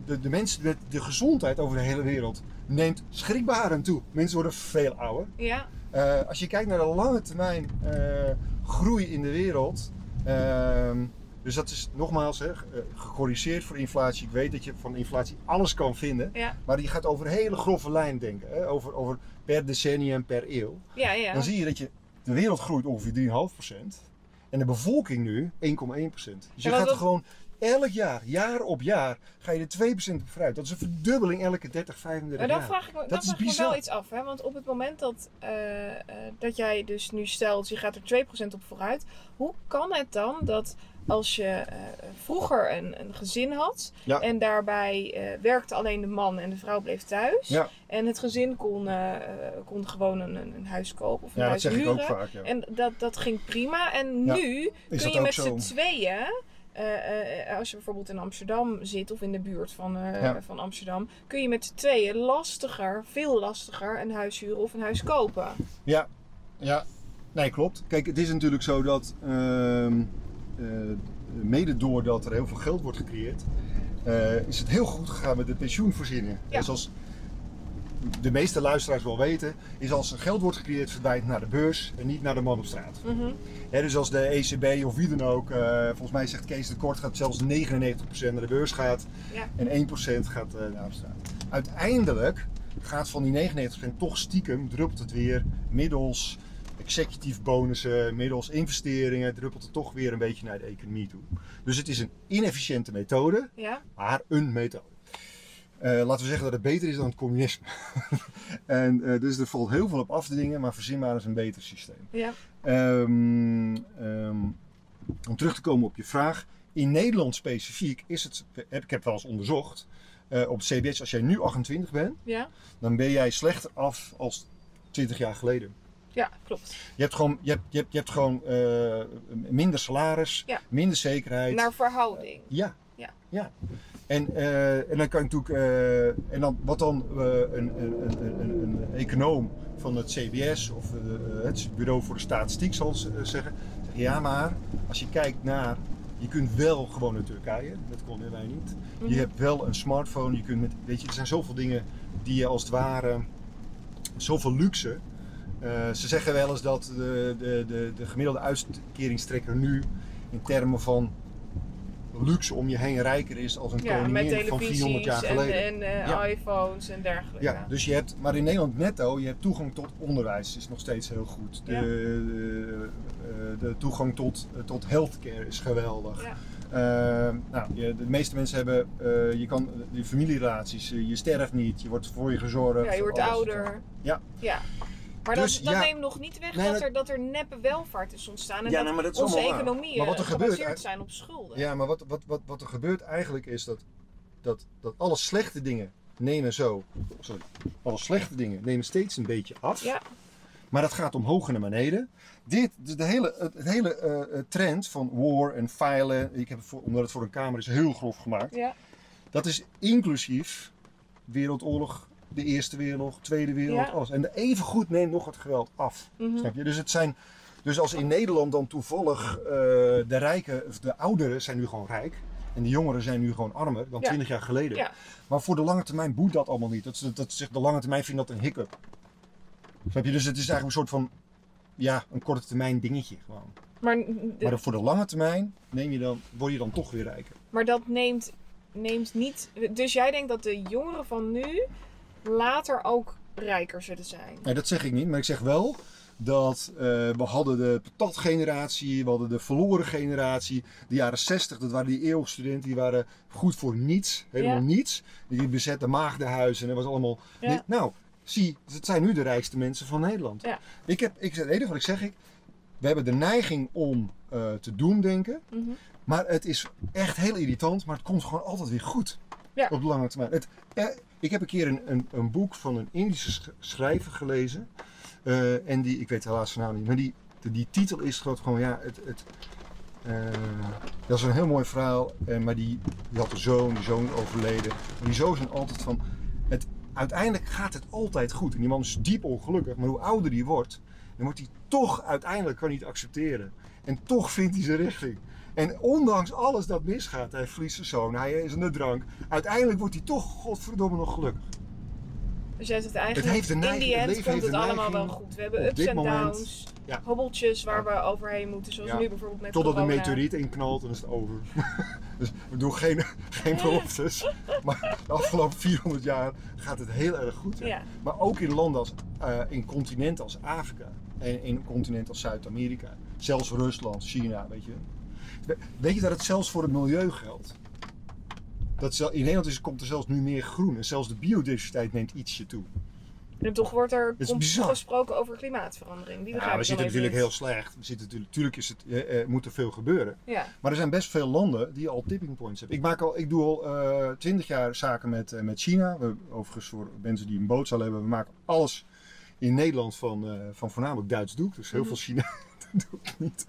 de, de, mensen, de, de gezondheid over de hele wereld neemt schrikbarend toe. Mensen worden veel ouder. Ja. Uh, als je kijkt naar de lange termijn uh, groei in de wereld. Uh, dus dat is nogmaals hè, gecorrigeerd voor inflatie. Ik weet dat je van inflatie alles kan vinden. Ja. Maar je gaat over een hele grove lijn denken. Hè, over, over per decennium, per eeuw. Ja, ja. Dan zie je dat je, de wereld groeit ongeveer 3,5%. En de bevolking nu 1,1%. Dus je gaat er gewoon elk jaar, jaar op jaar, ga je er 2% op vooruit. Dat is een verdubbeling elke 30, 35 Maar dan jaar. vraag ik me, Dat dan is vraag ik me bizar. wel iets af. Hè? Want op het moment dat, eh, eh, dat jij dus nu stelt, je gaat er 2% op vooruit. Hoe kan het dan dat als je eh, vroeger een, een gezin had Ja. en daarbij werkte alleen de man en de vrouw bleef thuis. Ja. En het gezin kon, kon gewoon een, een huis kopen of een Ja, dat huis ik huren. ook vaak. Ja. En dat, dat ging prima. En nu kun je met z'n tweeën, eh, eh, als je bijvoorbeeld in Amsterdam zit of in de buurt van, eh, Ja. van Amsterdam, kun je met z'n tweeën lastiger, veel lastiger een huis huren of een huis kopen. Ja, ja. Nee, klopt. Kijk, het is natuurlijk zo dat ehm, eh, mede doordat er heel veel geld wordt gecreëerd, is het heel goed gegaan met de pensioenvoorzieningen. Ja. En zoals de meeste luisteraars wel weten, is als er geld wordt gecreëerd, verdwijnt naar de beurs en niet naar de man op straat. Mhm. Dus als de ECB of wie dan ook, eh, volgens mij zegt Kees de Kort, gaat zelfs 99% naar de beurs gaat Ja. en 1% gaat eh, naar de straat. Uiteindelijk gaat van die 99% toch stiekem, druppelt het weer middels executive bonussen, middels investeringen, druppelt het toch weer een beetje naar de economie toe. Dus het is een inefficiënte methode, Ja? maar een methode. Eh, laten we zeggen dat het beter is dan het communisme. [laughs] en, eh, dus er valt heel veel op af te dingen, maar verzin maar eens een beter systeem. Ja. Ehm, ehm, om terug te komen op je vraag. In Nederland specifiek is het, heb, ik heb wel eens onderzocht, eh, op CBS, als jij nu 28 bent, Ja? dan ben jij slechter af als 20 jaar geleden. Ja, klopt. Je hebt gewoon, je hebt, je hebt, je hebt gewoon minder salaris, Ja. minder zekerheid. Naar verhouding. Ja. Ja. ja. En, eh, en dan kan je natuurlijk, eh, en dan, wat dan eh, een, een, een, een, econoom van het CBS of het Bureau voor de Statistiek zal zeggen, zeggen, ja maar als je kijkt naar, je kunt wel gewoon naar Turkije, dat konden wij niet. Mhm. Je hebt wel een smartphone, je kunt met, weet je, er zijn zoveel dingen die je als het ware, zoveel luxe. Ze zeggen wel eens dat de, de, de, de gemiddelde uitkeringstrekker nu in termen van luxe om je heen rijker is als een Ja, koningin van 400 jaar televisies en, geleden. en eh, Ja. iPhones en dergelijke. Ja, dus je hebt, maar in Nederland netto, je hebt toegang tot onderwijs is nog steeds heel goed. De, eh, de toegang tot, tot healthcare is geweldig. Eh, nou, je, de meeste mensen hebben, eh, je kan die familierelaties, je sterft niet, je wordt voor je gezorgd. Ja, je wordt ouder. Ja. ja. Maar Dus, dat, dat ja. neemt nog niet weg Nee, dat, dat- er, dat er neppe welvaart is ontstaan. En Ja, dat, onze economieën Maar wat er gebeurt zijn op schulden. Ja, maar wat, wat, wat, wat er gebeurt eigenlijk is dat, dat, dat alle slechte dingen nemen zo, sorry, alle slechte dingen nemen steeds een beetje af. Ja. Maar dat gaat omhoog en naar beneden. Dit, de, de hele, het, het hele eh, eh, trend van war en feilen, ik heb het voor, omdat het voor een kamer is heel grof gemaakt. Ja. Dat is inclusief Wereldoorlog, de Eerste Wereldoorlog, Tweede Wereld, Ja. alles. En de evengoed neemt nog het geweld af. Mhm. Snap je? Dus, het zijn, dus als in Nederland dan toevallig eh, de rijken, de ouderen zijn nu gewoon rijk. En de jongeren zijn nu gewoon armer dan Ja. 20 jaar geleden. Ja. Maar voor de lange termijn boeit dat allemaal niet. Dat, dat zegt de lange termijn vindt dat een hiccup. Snap je? Dus het is eigenlijk een soort van, ja, een korte termijn dingetje gewoon. Maar, Maar voor de lange termijn neem je dan, word je dan toch weer rijker. maar dat neemt, neemt niet... Dus jij denkt dat de jongeren van nu later ook rijker zullen zijn? Nee, dat zeg ik niet, maar ik zeg wel dat eh, we hadden de patatgeneratie, we hadden de verloren generatie. De jaren 60, dat waren die eeuwigstudenten, die waren goed voor niets, helemaal Ja. niets. Die bezetten maagdenhuizen en dat was allemaal... Ja. niet- nou, zie, het zijn nu de rijkste mensen van Nederland. Ja. Ik heb, ik, het enige wat ik zeg, ik, we hebben de neiging om eh, te doemdenken. Mhm. Maar het is echt heel irritant, maar het komt gewoon altijd weer goed. Op de lange termijn. Het, eh, ik heb een keer een, een, een boek van een Indische sch- schrijver gelezen. Uh, en die, ik weet helaas zijn naam niet, maar die, die titel is gewoon, ja, het, het, uh, dat is een heel mooi verhaal, uh, maar die, die had een zoon, die zoon overleden. Maar die zoon zijn altijd van, het, uiteindelijk gaat het altijd goed. En die man is diep ongelukkig, maar hoe ouder die wordt, dan wordt hij toch uiteindelijk kan hij het accepteren. En toch vindt hij zijn richting. En ondanks alles dat misgaat, hij verliest zijn zoon, hij is in de drank. Uiteindelijk wordt hij toch godverdomme nog gelukkig. Dus jij zegt eigenlijk, het heeft de neiging, in die end komt het allemaal wel goed. We hebben ups en downs, ja. hobbeltjes waar we overheen moeten. Zoals nu bijvoorbeeld met Totdat een meteoriet inknalt en is het over. [laughs] dus we doen geen, geen [laughs] beloftes. maar de afgelopen 400 jaar gaat het heel erg goed. Maar ook in landen als, uh, in continenten als Afrika. En in een continent als Zuid-Amerika. Zelfs Rusland, China, weet je. Weet je dat het zelfs voor het milieu geldt? Dat in Nederland is, komt er zelfs nu meer groen en zelfs de biodiversiteit neemt ietsje toe. En toch wordt er gesproken over klimaatverandering. Die ja, we zitten natuurlijk heel slecht. We zitten natuurlijk, natuurlijk is het, eh, moet er veel gebeuren. Ja. Maar er zijn best veel landen die al tipping points hebben. Ik, maak al, ik doe al eh, twintig jaar zaken met, uh, met China. We, overigens voor mensen die een boot hebben, we maken alles in Nederland van, uh, van voornamelijk Duits doek. Dus heel mhm. veel China [laughs] doe ik niet.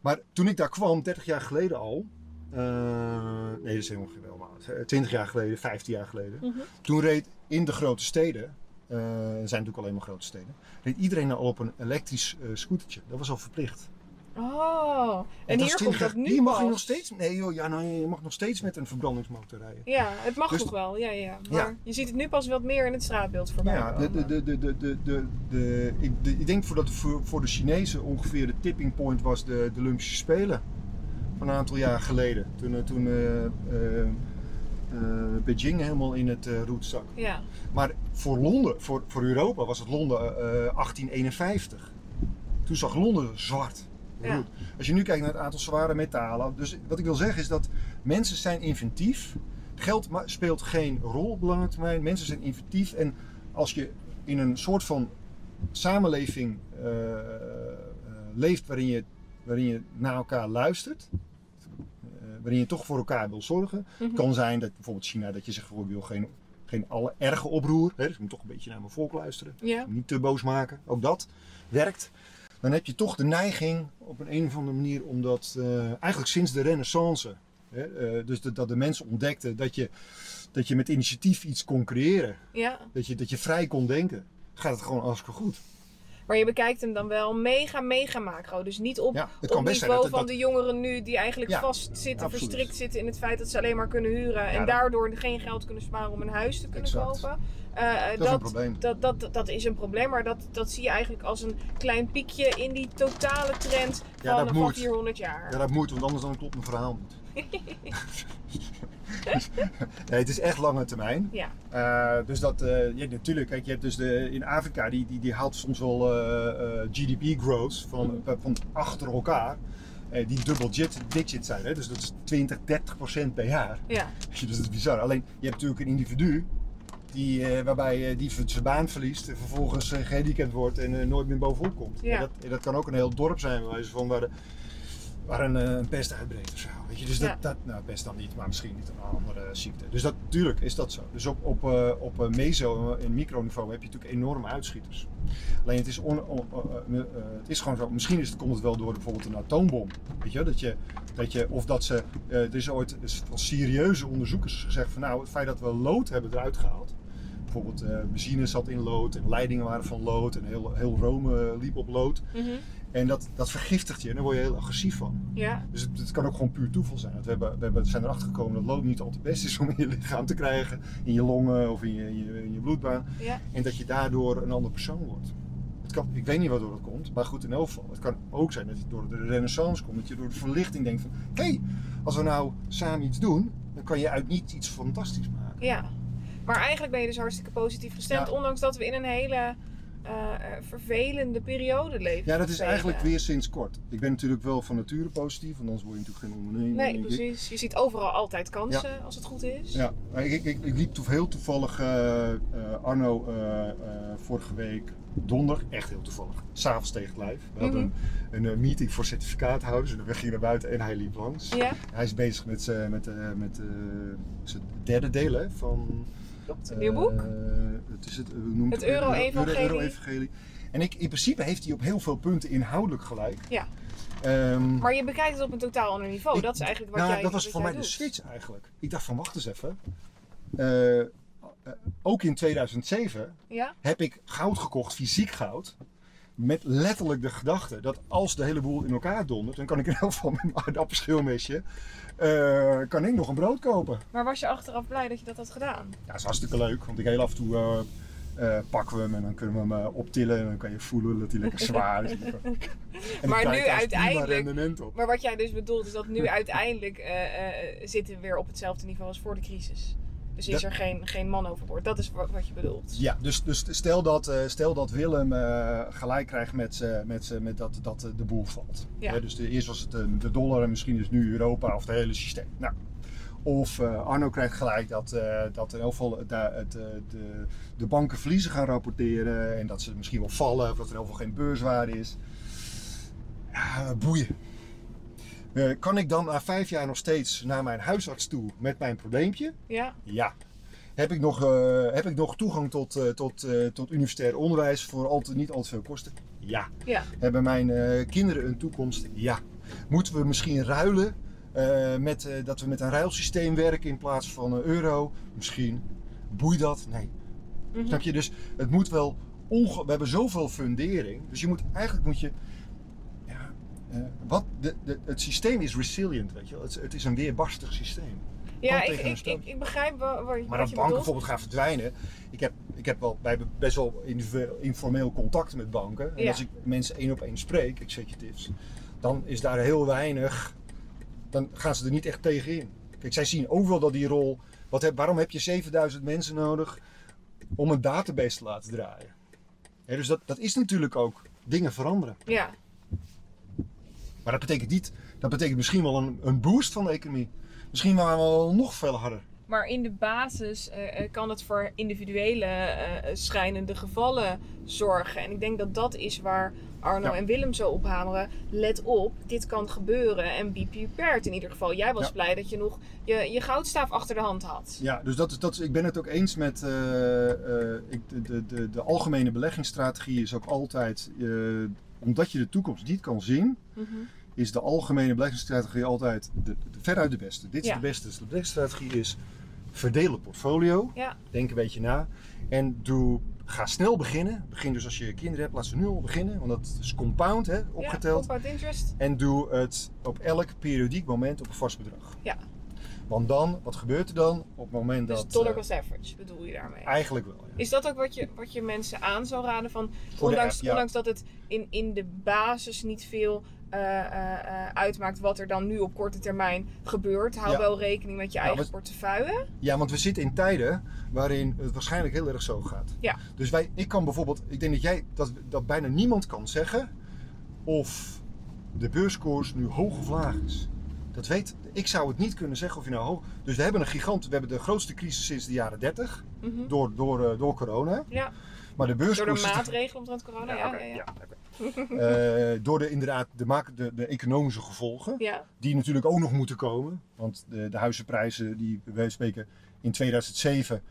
maar toen ik daar kwam, 30 jaar geleden al, uh, nee, dat is helemaal geen maand. 20 jaar geleden, 15 jaar geleden. Mm -hmm. Toen reed in de grote steden, er zijn natuurlijk alleen maar grote steden, reed iedereen al op een elektrisch scootertje. Dat was al verplicht. Oh, en, en hier komt dat nu Hier mag je nog steeds, nee joh, ja, nou, je mag nog steeds met een verbrandingsmotor rijden. Ja, het mag dus, toch wel, ja, ja. Maar ja. je ziet het nu pas wat meer in het straatbeeld voorbij Ja, de, de, de, de, de, de, de, de, ik, de, ik denk voor dat voor, voor de Chinezen ongeveer de tipping point was de, de Olympische Spelen een aantal jaar geleden. Toen, eh, toen uh, uh, Beijing helemaal in het roet zak. Ja. Maar voor Londen, voor, voor Europa, was het Londen 1851. Toen zag Londen zwart. Ja. Als je nu kijkt naar het aantal zware metalen. Dus wat ik wil zeggen is dat mensen zijn inventief. Geld speelt geen rol op lange termijn. Mensen zijn inventief. En als je in een soort van samenleving leeft waarin je, waarin je naar elkaar luistert waarin je toch voor elkaar wil zorgen. Het mhm. kan zijn dat bijvoorbeeld China, dat je zegt voor wil geen, geen alle erge oproer. Hè, dus ik moet toch een beetje naar mijn volk luisteren. Niet te boos maken. Ook dat werkt. Dan heb je toch de neiging op een, een of andere manier om dat uh, eigenlijk sinds de renaissance. Hè, uh, dus dat, dat de mensen ontdekten dat je, dat je met initiatief iets kon creëren. Ja. Dat, je, dat je vrij kon denken. Gaat het gewoon hartstikke goed. Maar je bekijkt hem dan wel mega, mega macro. Dus niet op, ja, het op niveau dat, van de jongeren nu die eigenlijk ja, vastzitten, verstrikt zitten in het feit dat ze alleen maar kunnen huren. en daardoor geen geld kunnen sparen om een huis te kunnen kopen. Uh, dat, dat, is een probleem. Dat, dat, dat, is een probleem, maar dat, dat zie je eigenlijk als een klein piekje in die totale trend van, van 400 jaar. Ja, dat moet, want anders dan klopt mijn verhaal niet. [laughs] [laughs] [laughs] nee, het is echt lange termijn. Ja. Uh, dus dat, uh, ja, natuurlijk, kijk, je hebt dus de, in Afrika, die, die, die haalt soms wel uh, GDP growth van, van achter elkaar. die dubbel digit zijn, hè? dus dat is 20, 30 procent per jaar. Ja. [laughs] dus dat is bizar. Alleen, je hebt natuurlijk een individu die, waarbij die zijn baan verliest en vervolgens gehandicapt wordt en nooit meer bovenop komt. Ja. Dat, dat, kan ook een heel dorp zijn, van waar de, waar een, eh, een pest uitbreekt of zo. Weet je? Dus dat, dat, nou, pest dan niet, maar misschien niet een andere ziekte. Dus dat, natuurlijk is dat zo. Dus op, op, uh, op uh, meso- en microniveau heb je natuurlijk enorme uitschieters. Alleen het is, on, het is gewoon zo, misschien is het, komt het wel door bijvoorbeeld een atoombom. Weet je? Dat je, dat je of dat ze, er is ooit van serieuze onderzoekers gezegd van nou, het feit dat we lood hebben eruit gehaald. Bijvoorbeeld benzine zat in lood en leidingen waren van lood en heel, heel Rome liep op lood. Mm en dat, dat vergiftigt je en daar word je heel agressief van. Ja. Dus het, het kan ook gewoon puur toeval zijn. We, hebben, we hebben, zijn erachter gekomen dat lood niet altijd best is om in je lichaam te krijgen. In je longen of in je, in je, in je bloedbaan. Ja. En dat je daardoor een ander persoon wordt. Het kan, ik weet niet waardoor dat komt, maar goed in elk geval. Het kan ook zijn dat je door de renaissance komt. Dat je door de verlichting denkt van... Hé, hey, als we nou samen iets doen, dan kan je uit niet iets fantastisch maken. Ja. Maar eigenlijk ben je dus hartstikke positief gestemd. Ondanks dat we in een hele vervelende periode leven. Ja, dat is eigenlijk weer sinds kort. Ik ben natuurlijk wel van nature positief, want anders word je natuurlijk geen ondernemer. Nee, precies. Je ziet overal altijd kansen als het goed is. Ja, ik, ik, ik, ik liep heel toevallig uh, Arno vorige week donderdag, echt heel toevallig, s'avonds tegen het lijf. We hadden mhm. een, een, meeting voor certificaathouders en we gingen naar buiten en hij liep langs. Ja. Hij is bezig met, met, met zijn derde deel hè, van Klopt, een nieuw boek. Uh, het is het, hoe noemt het Euro-evangelie. Euro evangelie en ik, in principe heeft hij op heel veel punten inhoudelijk gelijk. Ja. Um, maar je bekijkt het op een totaal ander niveau. Ik, dat is eigenlijk wat nou, jij Dat was voor mij doet. de switch eigenlijk. Ik dacht van wacht eens even. Uh, uh, ook in 2007 ja? heb ik goud gekocht, fysiek goud. Met letterlijk de gedachte dat als de hele boel in elkaar dondert, dan kan ik in elk geval met mijn aardappelschilmesje uh, kan ik nog een brood kopen. Maar was je achteraf blij dat je dat had gedaan? Ja, dat is hartstikke leuk. Want ik heel af en toe uh, uh, pakken we hem en dan kunnen we hem optillen. En dan kan je voelen dat hij lekker zwaar is. [laughs] maar nu uiteindelijk. rendement op. Maar wat jij dus bedoelt is dat nu uiteindelijk zitten we weer op hetzelfde niveau als voor de crisis. Dus is er geen, geen man overboord. Dat is wat je bedoelt. Ja, dus, dus stel, dat, uh, stel dat Willem uh, gelijk krijgt met, uh, met, met dat, dat de boel valt. Ja. dus de, eerst was het de dollar en misschien is nu Europa of het hele systeem. Nou, of Arno krijgt gelijk dat, dat in elk geval de, de, de, de banken verliezen gaan rapporteren. En dat ze misschien wel vallen of dat er elk geval geen beurswaarde is. Ja, boeien. Uh, kan ik dan na vijf jaar nog steeds naar mijn huisarts toe met mijn probleempje? Ja. Ja. Heb ik nog, uh, heb ik nog toegang tot, uh, tot, tot universitair onderwijs voor al te, niet al te veel kosten? Ja. ja. Hebben mijn kinderen een toekomst? Ja. Moeten we misschien ruilen met, dat we met een ruilsysteem werken in plaats van een euro? Misschien. Boeit dat? Nee. Mm -hmm. Snap je? Dus het moet wel. Onge we hebben zoveel fundering. Dus je moet eigenlijk moet je wat de, de, het systeem is resilient, weet je wel. Het, het is een weerbarstig systeem. Ja, ik, ik, ik, ik, begrijp waar, waar Maar wat dat je banken bijvoorbeeld gaan verdwijnen. Ik heb, ik heb wel, wij hebben best wel informeel contact met banken. En Ja. als ik mensen één op één spreek, executives, dan is daar heel weinig. Dan gaan ze er niet echt tegen in. Kijk, zij zien overal dat die rol. Wat heb, waarom heb je 7000 mensen nodig om een database te laten draaien? Dus dat, dat is natuurlijk ook dingen veranderen. Ja, Maar dat betekent niet, dat betekent misschien wel een, een boost van de economie. Misschien waren we wel nog veel harder. maar in de basis eh, eh, kan het voor individuele eh, eh, schrijnende gevallen zorgen. En ik denk dat dat is waar Arno Ja. en Willem zo op hameren. Let op, dit kan gebeuren en be prepared in ieder geval. Jij was Ja. blij dat je nog je, je goudstaaf achter de hand had. Ja, dus dat is, dat is, ik ben het ook eens met. ik, de, de, de, de algemene beleggingsstrategie is ook altijd. Omdat je de toekomst niet kan zien, Mhm. is de algemene beleggingsstrategie altijd de, de- veruit de beste. Dit is Ja. de beste. Dus de beleggingsstrategie is verdeel het portfolio. Ja, Denk een beetje na. En doe, ga snel beginnen. Begin dus als je kinderen hebt, laat ze nu al beginnen. Want dat is compound, hè, ja opgeteld. compound interest. En doe het op elk periodiek moment op een vast bedrag. Ja. Want dan, wat gebeurt er dan? Op het moment Dus dat... dollar eh, cost average bedoel je daarmee? eigenlijk wel, ja. Is dat ook wat je, wat je mensen aan zou raden? Van, Voor ondanks, app, ja. ondanks dat het in, in de basis niet veel eh, eh, uitmaakt wat er dan nu op korte termijn gebeurt. Hou Ja. wel rekening met je eigen portefeuille. Ja, want we zitten in tijden waarin het waarschijnlijk heel erg zo gaat. Ja. Dus wij, ik kan bijvoorbeeld, ik denk dat jij, dat, dat bijna niemand kan zeggen of de beurskoers nu hoog of laag is. Dat weet, ik zou het niet kunnen zeggen of je nou hoog. Dus we hebben een gigant, we hebben de grootste crisis sinds de jaren 30 Mhm. door, door, eh, door corona. Ja, Maar de door beurskoers. de maatregelen omtrent corona. Ja, ja. Eh, door de, inderdaad de, de, de economische gevolgen. Die natuurlijk ook nog moeten komen. Want de, de huizenprijzen, die wij spreken in 2007,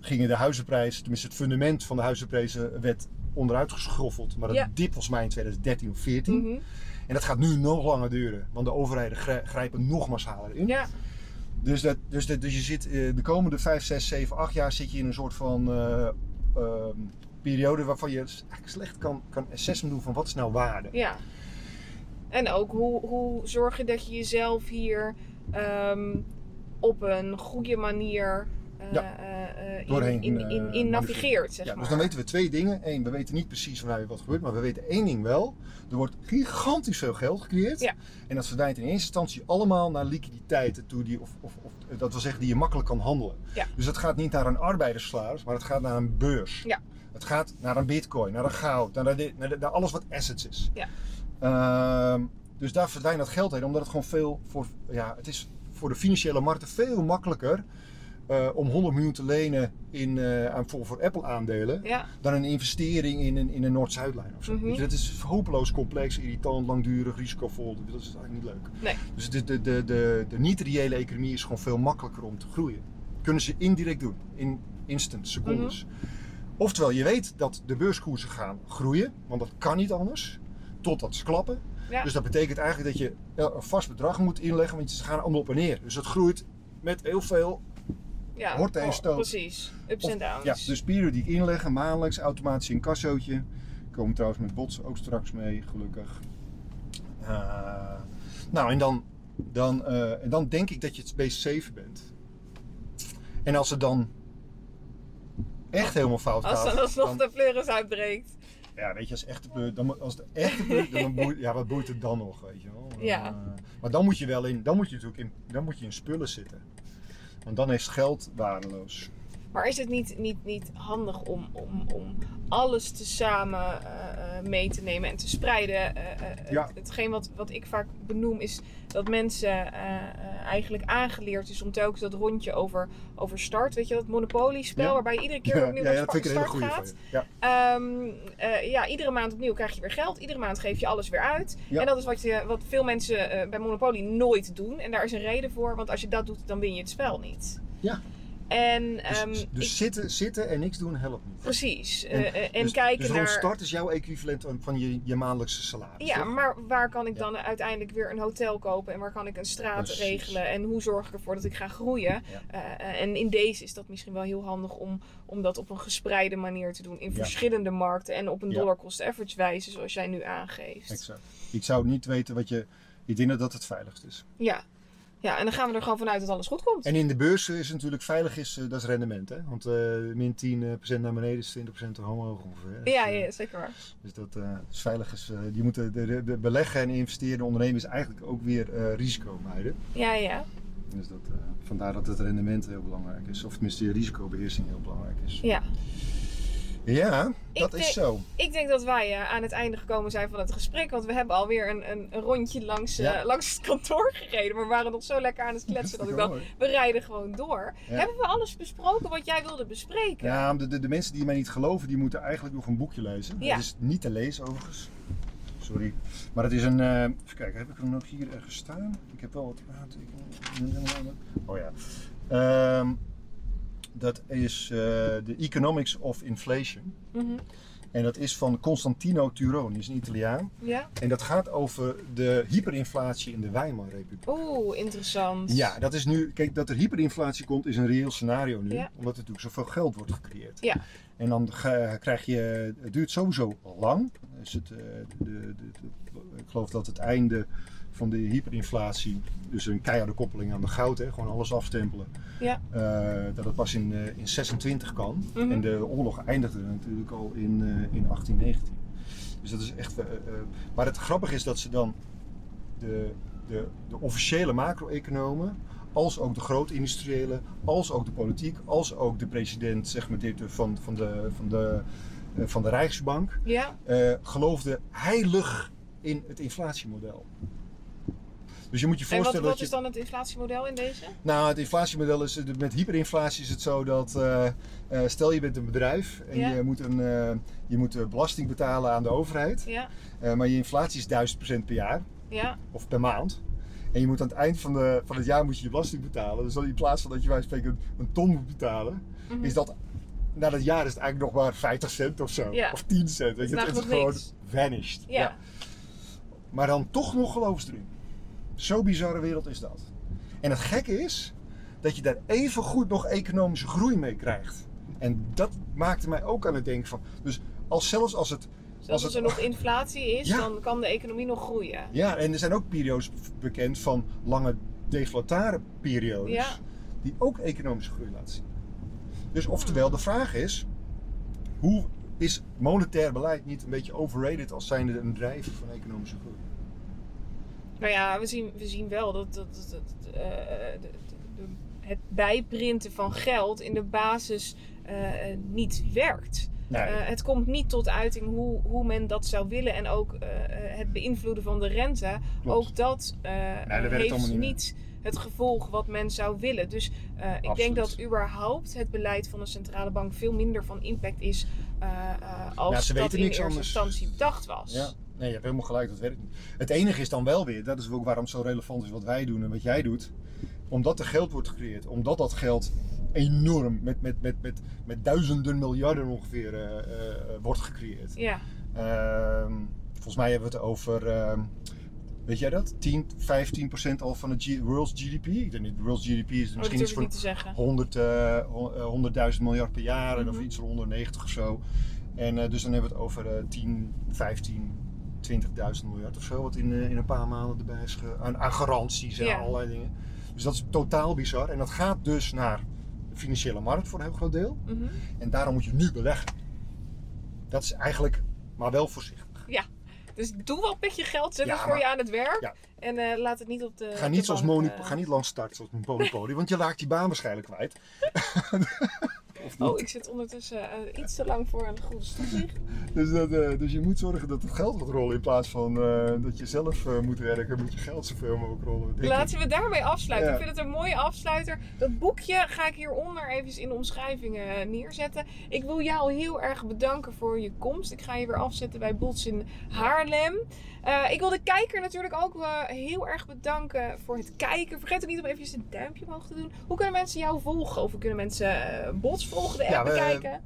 gingen de huizenprijs, tenminste het fundament van de huizenprijzen, werd onderuit geschoffeld. Maar dat dip volgens mij in 2013 of 14. Mhm. En dat gaat nu nog langer duren. Want de overheden grij- grijpen nog massaler in. ja. Dus, dat, dus, dat, dus je zit eh, de komende 5, 6, 7, 8 jaar zit je in een soort van eh, ehm, periode waarvan je eigenlijk slecht kan, kan assessment doen van wat is nou waarde. ja. En ook hoe, hoe zorg je dat je jezelf hier ehm, op een goede manier Ja. eh, eh, Doorheen, in, in, in, eh, in navigeert, zeg Ja, maar. dus dan weten we twee dingen. Eén, we weten niet precies vanuit wat gebeurt, maar we weten één ding wel. Er wordt gigantisch veel geld gecreëerd. Ja. En dat verdwijnt in eerste instantie allemaal naar liquiditeiten toe, die, of, of, of dat wil zeggen die je makkelijk kan handelen. Ja. Dus dat gaat niet naar een arbeiderssalaris, maar het gaat naar een beurs. Ja. Het gaat naar een bitcoin, naar een goud, naar, de- naar, de- naar alles wat assets is. Ja. Ehm, dus daar verdwijnt dat geld heen, omdat het gewoon veel voor, ja, het is voor de financiële markten veel makkelijker eh, om 100 miljoen te lenen in, eh, aan, voor, voor Apple aandelen Ja, dan een investering in een, in een Noord-Zuidlijn of zo. Mhm. Je, dat is hopeloos complex, irritant, langdurig, risicovol. Dat is eigenlijk niet leuk. Nee. Dus de, de, de, de, de niet-reële economie is gewoon veel makkelijker om te groeien. Kunnen ze indirect doen. In instant, secondes. Oftewel, je weet dat de beurskoersen gaan groeien, want dat kan niet anders, totdat ze klappen. Ja. Dus dat betekent eigenlijk dat je een vast bedrag moet inleggen, want ze gaan allemaal op en neer. Dus dat groeit met heel veel ja. oh, stoot. Precies, ups en downs. Ja, dus periodiek inleggen, maandelijks, automatisch incassootje. Komen trouwens met bots ook straks mee, gelukkig. Uh, nou, en dan, dan, uh, en dan denk ik dat je het best safe bent. En als het dan echt helemaal fout gaat... Als dan alsnog dan, de pleuris uitbreekt. Ja, weet je, als, echte dan, als de echte pleur, dan [laughs] boeit, ja, wat boeit het dan nog, weet je wel. Ja. Uh, maar dan moet je wel in, dan moet je natuurlijk in, dan moet je in spullen zitten. Want dan is geld waardeloos. Maar is het niet, niet, niet handig om, om, om alles tezamen uh, mee te nemen en te spreiden? Uh, ja. het, hetgeen wat, wat ik vaak benoem is dat mensen eigenlijk aangeleerd is om telkens dat rondje over, over start, weet je, dat monopoliespel ja. waarbij je iedere keer ja, opnieuw ja, naar start gaat. Ja. Um, ja, iedere maand opnieuw krijg je weer geld, iedere maand geef je alles weer uit. Ja. En dat is wat, je, wat veel mensen bij Monopoly nooit doen. En daar is een reden voor, want als je dat doet, dan win je het spel niet. Ja. En, dus um, dus ik, zitten, zitten en niks doen helpt niet. Precies. En, uh, en dus, kijken dus naar. start is jouw equivalent van je, je maandelijkse salaris. Ja, toch? maar waar kan ik dan uiteindelijk weer een hotel kopen en waar kan ik een straat Precies. regelen en hoe zorg ik ervoor dat ik ga groeien? Ja. Uh, en in deze is dat misschien wel heel handig om, om dat op een gespreide manier te doen in Ja. verschillende markten en op een dollar cost average wijze zoals jij nu aangeeft. Exact. Ik zou niet weten wat je. Ik denk dat dat het veiligst is. Ja. Ja, en dan gaan we er gewoon vanuit dat alles goed komt. En in de beurs is het natuurlijk veilig, is, uh, dat is rendement. Hè? Want uh, min 10% naar beneden is 20% omhoog ongeveer. Dus, ja, ja, zeker waar. Dus dat uh, is veilig. Is, die moeten de, de, beleggen en investeren ondernemers eigenlijk ook weer risico mijden. Ja, ja. Dus dat, vandaar dat het rendement heel belangrijk is. Of tenminste de risicobeheersing heel belangrijk is. Ja. Ja, dat is zo. Ik denk dat wij uh, aan het einde gekomen zijn van het gesprek. Want we hebben alweer een, een, een rondje langs, uh, Ja. langs het kantoor gereden. Maar we waren nog zo lekker aan het kletsen dat ik dacht, we rijden gewoon door. Ja. Hebben we alles besproken wat jij wilde bespreken? Ja, de, de, de mensen die mij niet geloven, die moeten eigenlijk nog een boekje lezen. Ja. Het is niet te lezen overigens. Sorry. Maar het is een... eh, even kijken, heb ik hem nog hier ergens staan? Ik heb wel wat aantekeningen. Oh ja. Ehm, dat is eh, de Economics of Inflation. Mhm. En dat is van Constantino Turoni, die is een Italiaan. ja? En dat gaat over de hyperinflatie in de Weimarrepubliek. Oeh, interessant. Ja, dat is nu, kijk, dat er hyperinflatie komt is een reëel scenario nu, Ja. omdat er natuurlijk zoveel geld wordt gecreëerd. Ja. En dan krijg je, het duurt sowieso lang. Is het, eh, de, de, de- ik geloof dat het einde van de hyperinflatie, dus een keiharde koppeling aan de goud, hè, gewoon alles afstempelen, Ja. eh, dat het pas in, eh, in 26 kan. Mhm. En de oorlog eindigde natuurlijk al in, eh, in 1819. Dus dat is echt. maar het grappige is dat ze dan de, de, de officiële macro-economen, als ook de groot-industriële, als ook de politiek, als ook de president zeg maar, dit, van, van, de, van, de, van de Rijksbank, Ja? geloofden heilig in het inflatiemodel. Dus je moet je En wat, voorstellen wat dat is je. dan het inflatiemodel in deze? Nou, het inflatiemodel is, met hyperinflatie is het zo dat, eh, eh, stel je bent een bedrijf en Ja. je moet, een, eh, je moet eh, belasting betalen aan de overheid, Ja? eh, maar je inflatie is 1000% per jaar Ja? of per maand. En je moet aan het eind van, de, van het jaar moet je je belasting betalen. Dus dan in plaats van dat je van spreken een, een ton moet betalen, Mhm. is dat na dat jaar is het eigenlijk nog maar 50 cent of zo. Ja. Of 10 cent. Weet je? Dat Het is gewoon vanished. Ja. Maar dan toch nog erin. Zo bizarre wereld is dat. En het gekke is dat je daar even goed nog economische groei mee krijgt. En dat maakte mij ook aan het denken van. Dus als, zelfs als het. Dus als als het er nog inflatie is, Ja. dan kan de economie nog groeien. ja, en er zijn ook periodes bekend van lange deflatoire periodes. Ja. Die ook economische groei laten zien. Dus oftewel, de vraag is: hoe is monetair beleid niet een beetje overrated als zijnde een drijver van economische groei? Nou ja, we zien, we zien wel dat, dat, dat, dat, eh, de- de- de- het bijprinten van geld in de basis eh, niet werkt. Nee. Eh, het komt niet tot uiting hoe, hoe men dat zou willen. En ook het beïnvloeden van de rente. Klopt. Ook dat, dat werkt heeft niet niet, het gevolg wat men zou willen. Dus ik denk dat überhaupt het beleid van een centrale bank veel minder van impact is als Ja, ze dat weten in eerste anders. instantie bedacht was. Ja, nee, je hebt helemaal gelijk, dat werkt niet. Het enige is dan wel weer, dat is ook waarom het zo relevant is wat wij doen en wat jij doet. Omdat er geld wordt gecreëerd, omdat dat geld enorm, met, met, met, met, met duizenden miljarden ongeveer, uh, wordt gecreëerd. Ja. Ehm, volgens mij hebben we het over, ehm, weet jij dat? 10, 15 procent al van het G world's GDP. Ik denk niet, world's GDP is oh, misschien iets van 100, 100.000 miljard per jaar mm -hmm. of iets van 190 of zo. En dus dan hebben we het over 10, 15 20.000 miljard of zo, wat in, in een paar maanden erbij is aan, aan garanties en allerlei dingen. Dus dat is totaal bizar. En dat gaat dus naar de financiële markt voor een heel groot deel. Mm -hmm. En daarom moet je nu beleggen. Dat is eigenlijk, maar wel voorzichtig. Ja, dus doe wel met je geld, zet ja, het voor je aan het werk. Ja. En uh, laat het niet op de. Ga niet, de zoals bank, uh... ga niet lang starten zoals een Monopoly, want je raakt die baan waarschijnlijk kwijt. [laughs] Oh, ik zit ondertussen uh, iets te lang voor de goede stoel [laughs] dus, dat, uh, dus je moet zorgen dat het geld gaat rollen in plaats van uh, dat je zelf moet werken, moet je geld zoveel mogelijk rollen. Laten we daarmee afsluiten. Ja. Ik vind het een mooie afsluiter. Dat boekje ga ik hieronder even in de omschrijvingen neerzetten. Ik wil jou heel erg bedanken voor je komst. Ik ga je weer afzetten bij Bots in Haarlem. Uh, ik wil de kijker natuurlijk ook uh, heel erg bedanken voor het kijken. Vergeet ook niet om even een duimpje omhoog te doen. Hoe kunnen mensen jou volgen? Of kunnen mensen uh, Bots volgen, de app ja, bekijken?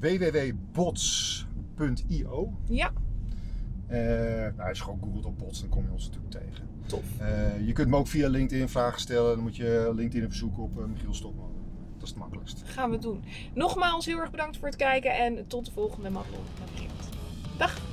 www.bots.io Ja. nou, als je gewoon googelt op bots, dan kom je ons natuurlijk tegen. Tof. je kunt me ook via LinkedIn vragen stellen. Dan moet je LinkedIn even zoeken op Michiel Stokman. Dat is het makkelijkst. Gaan we doen. Nogmaals heel erg bedankt voor het kijken en tot de volgende Madelon. Dag!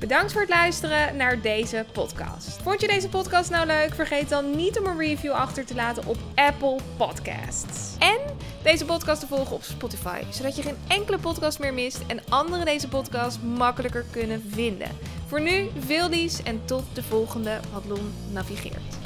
Bedankt voor het luisteren naar deze podcast. Vond je deze podcast nou leuk? Vergeet dan niet om een review achter te laten op Apple Podcasts. En deze podcast te volgen op Spotify, zodat je geen enkele podcast meer mist en anderen deze podcast makkelijker kunnen vinden. Voor nu, veel lies en tot de volgende Padlon navigeert.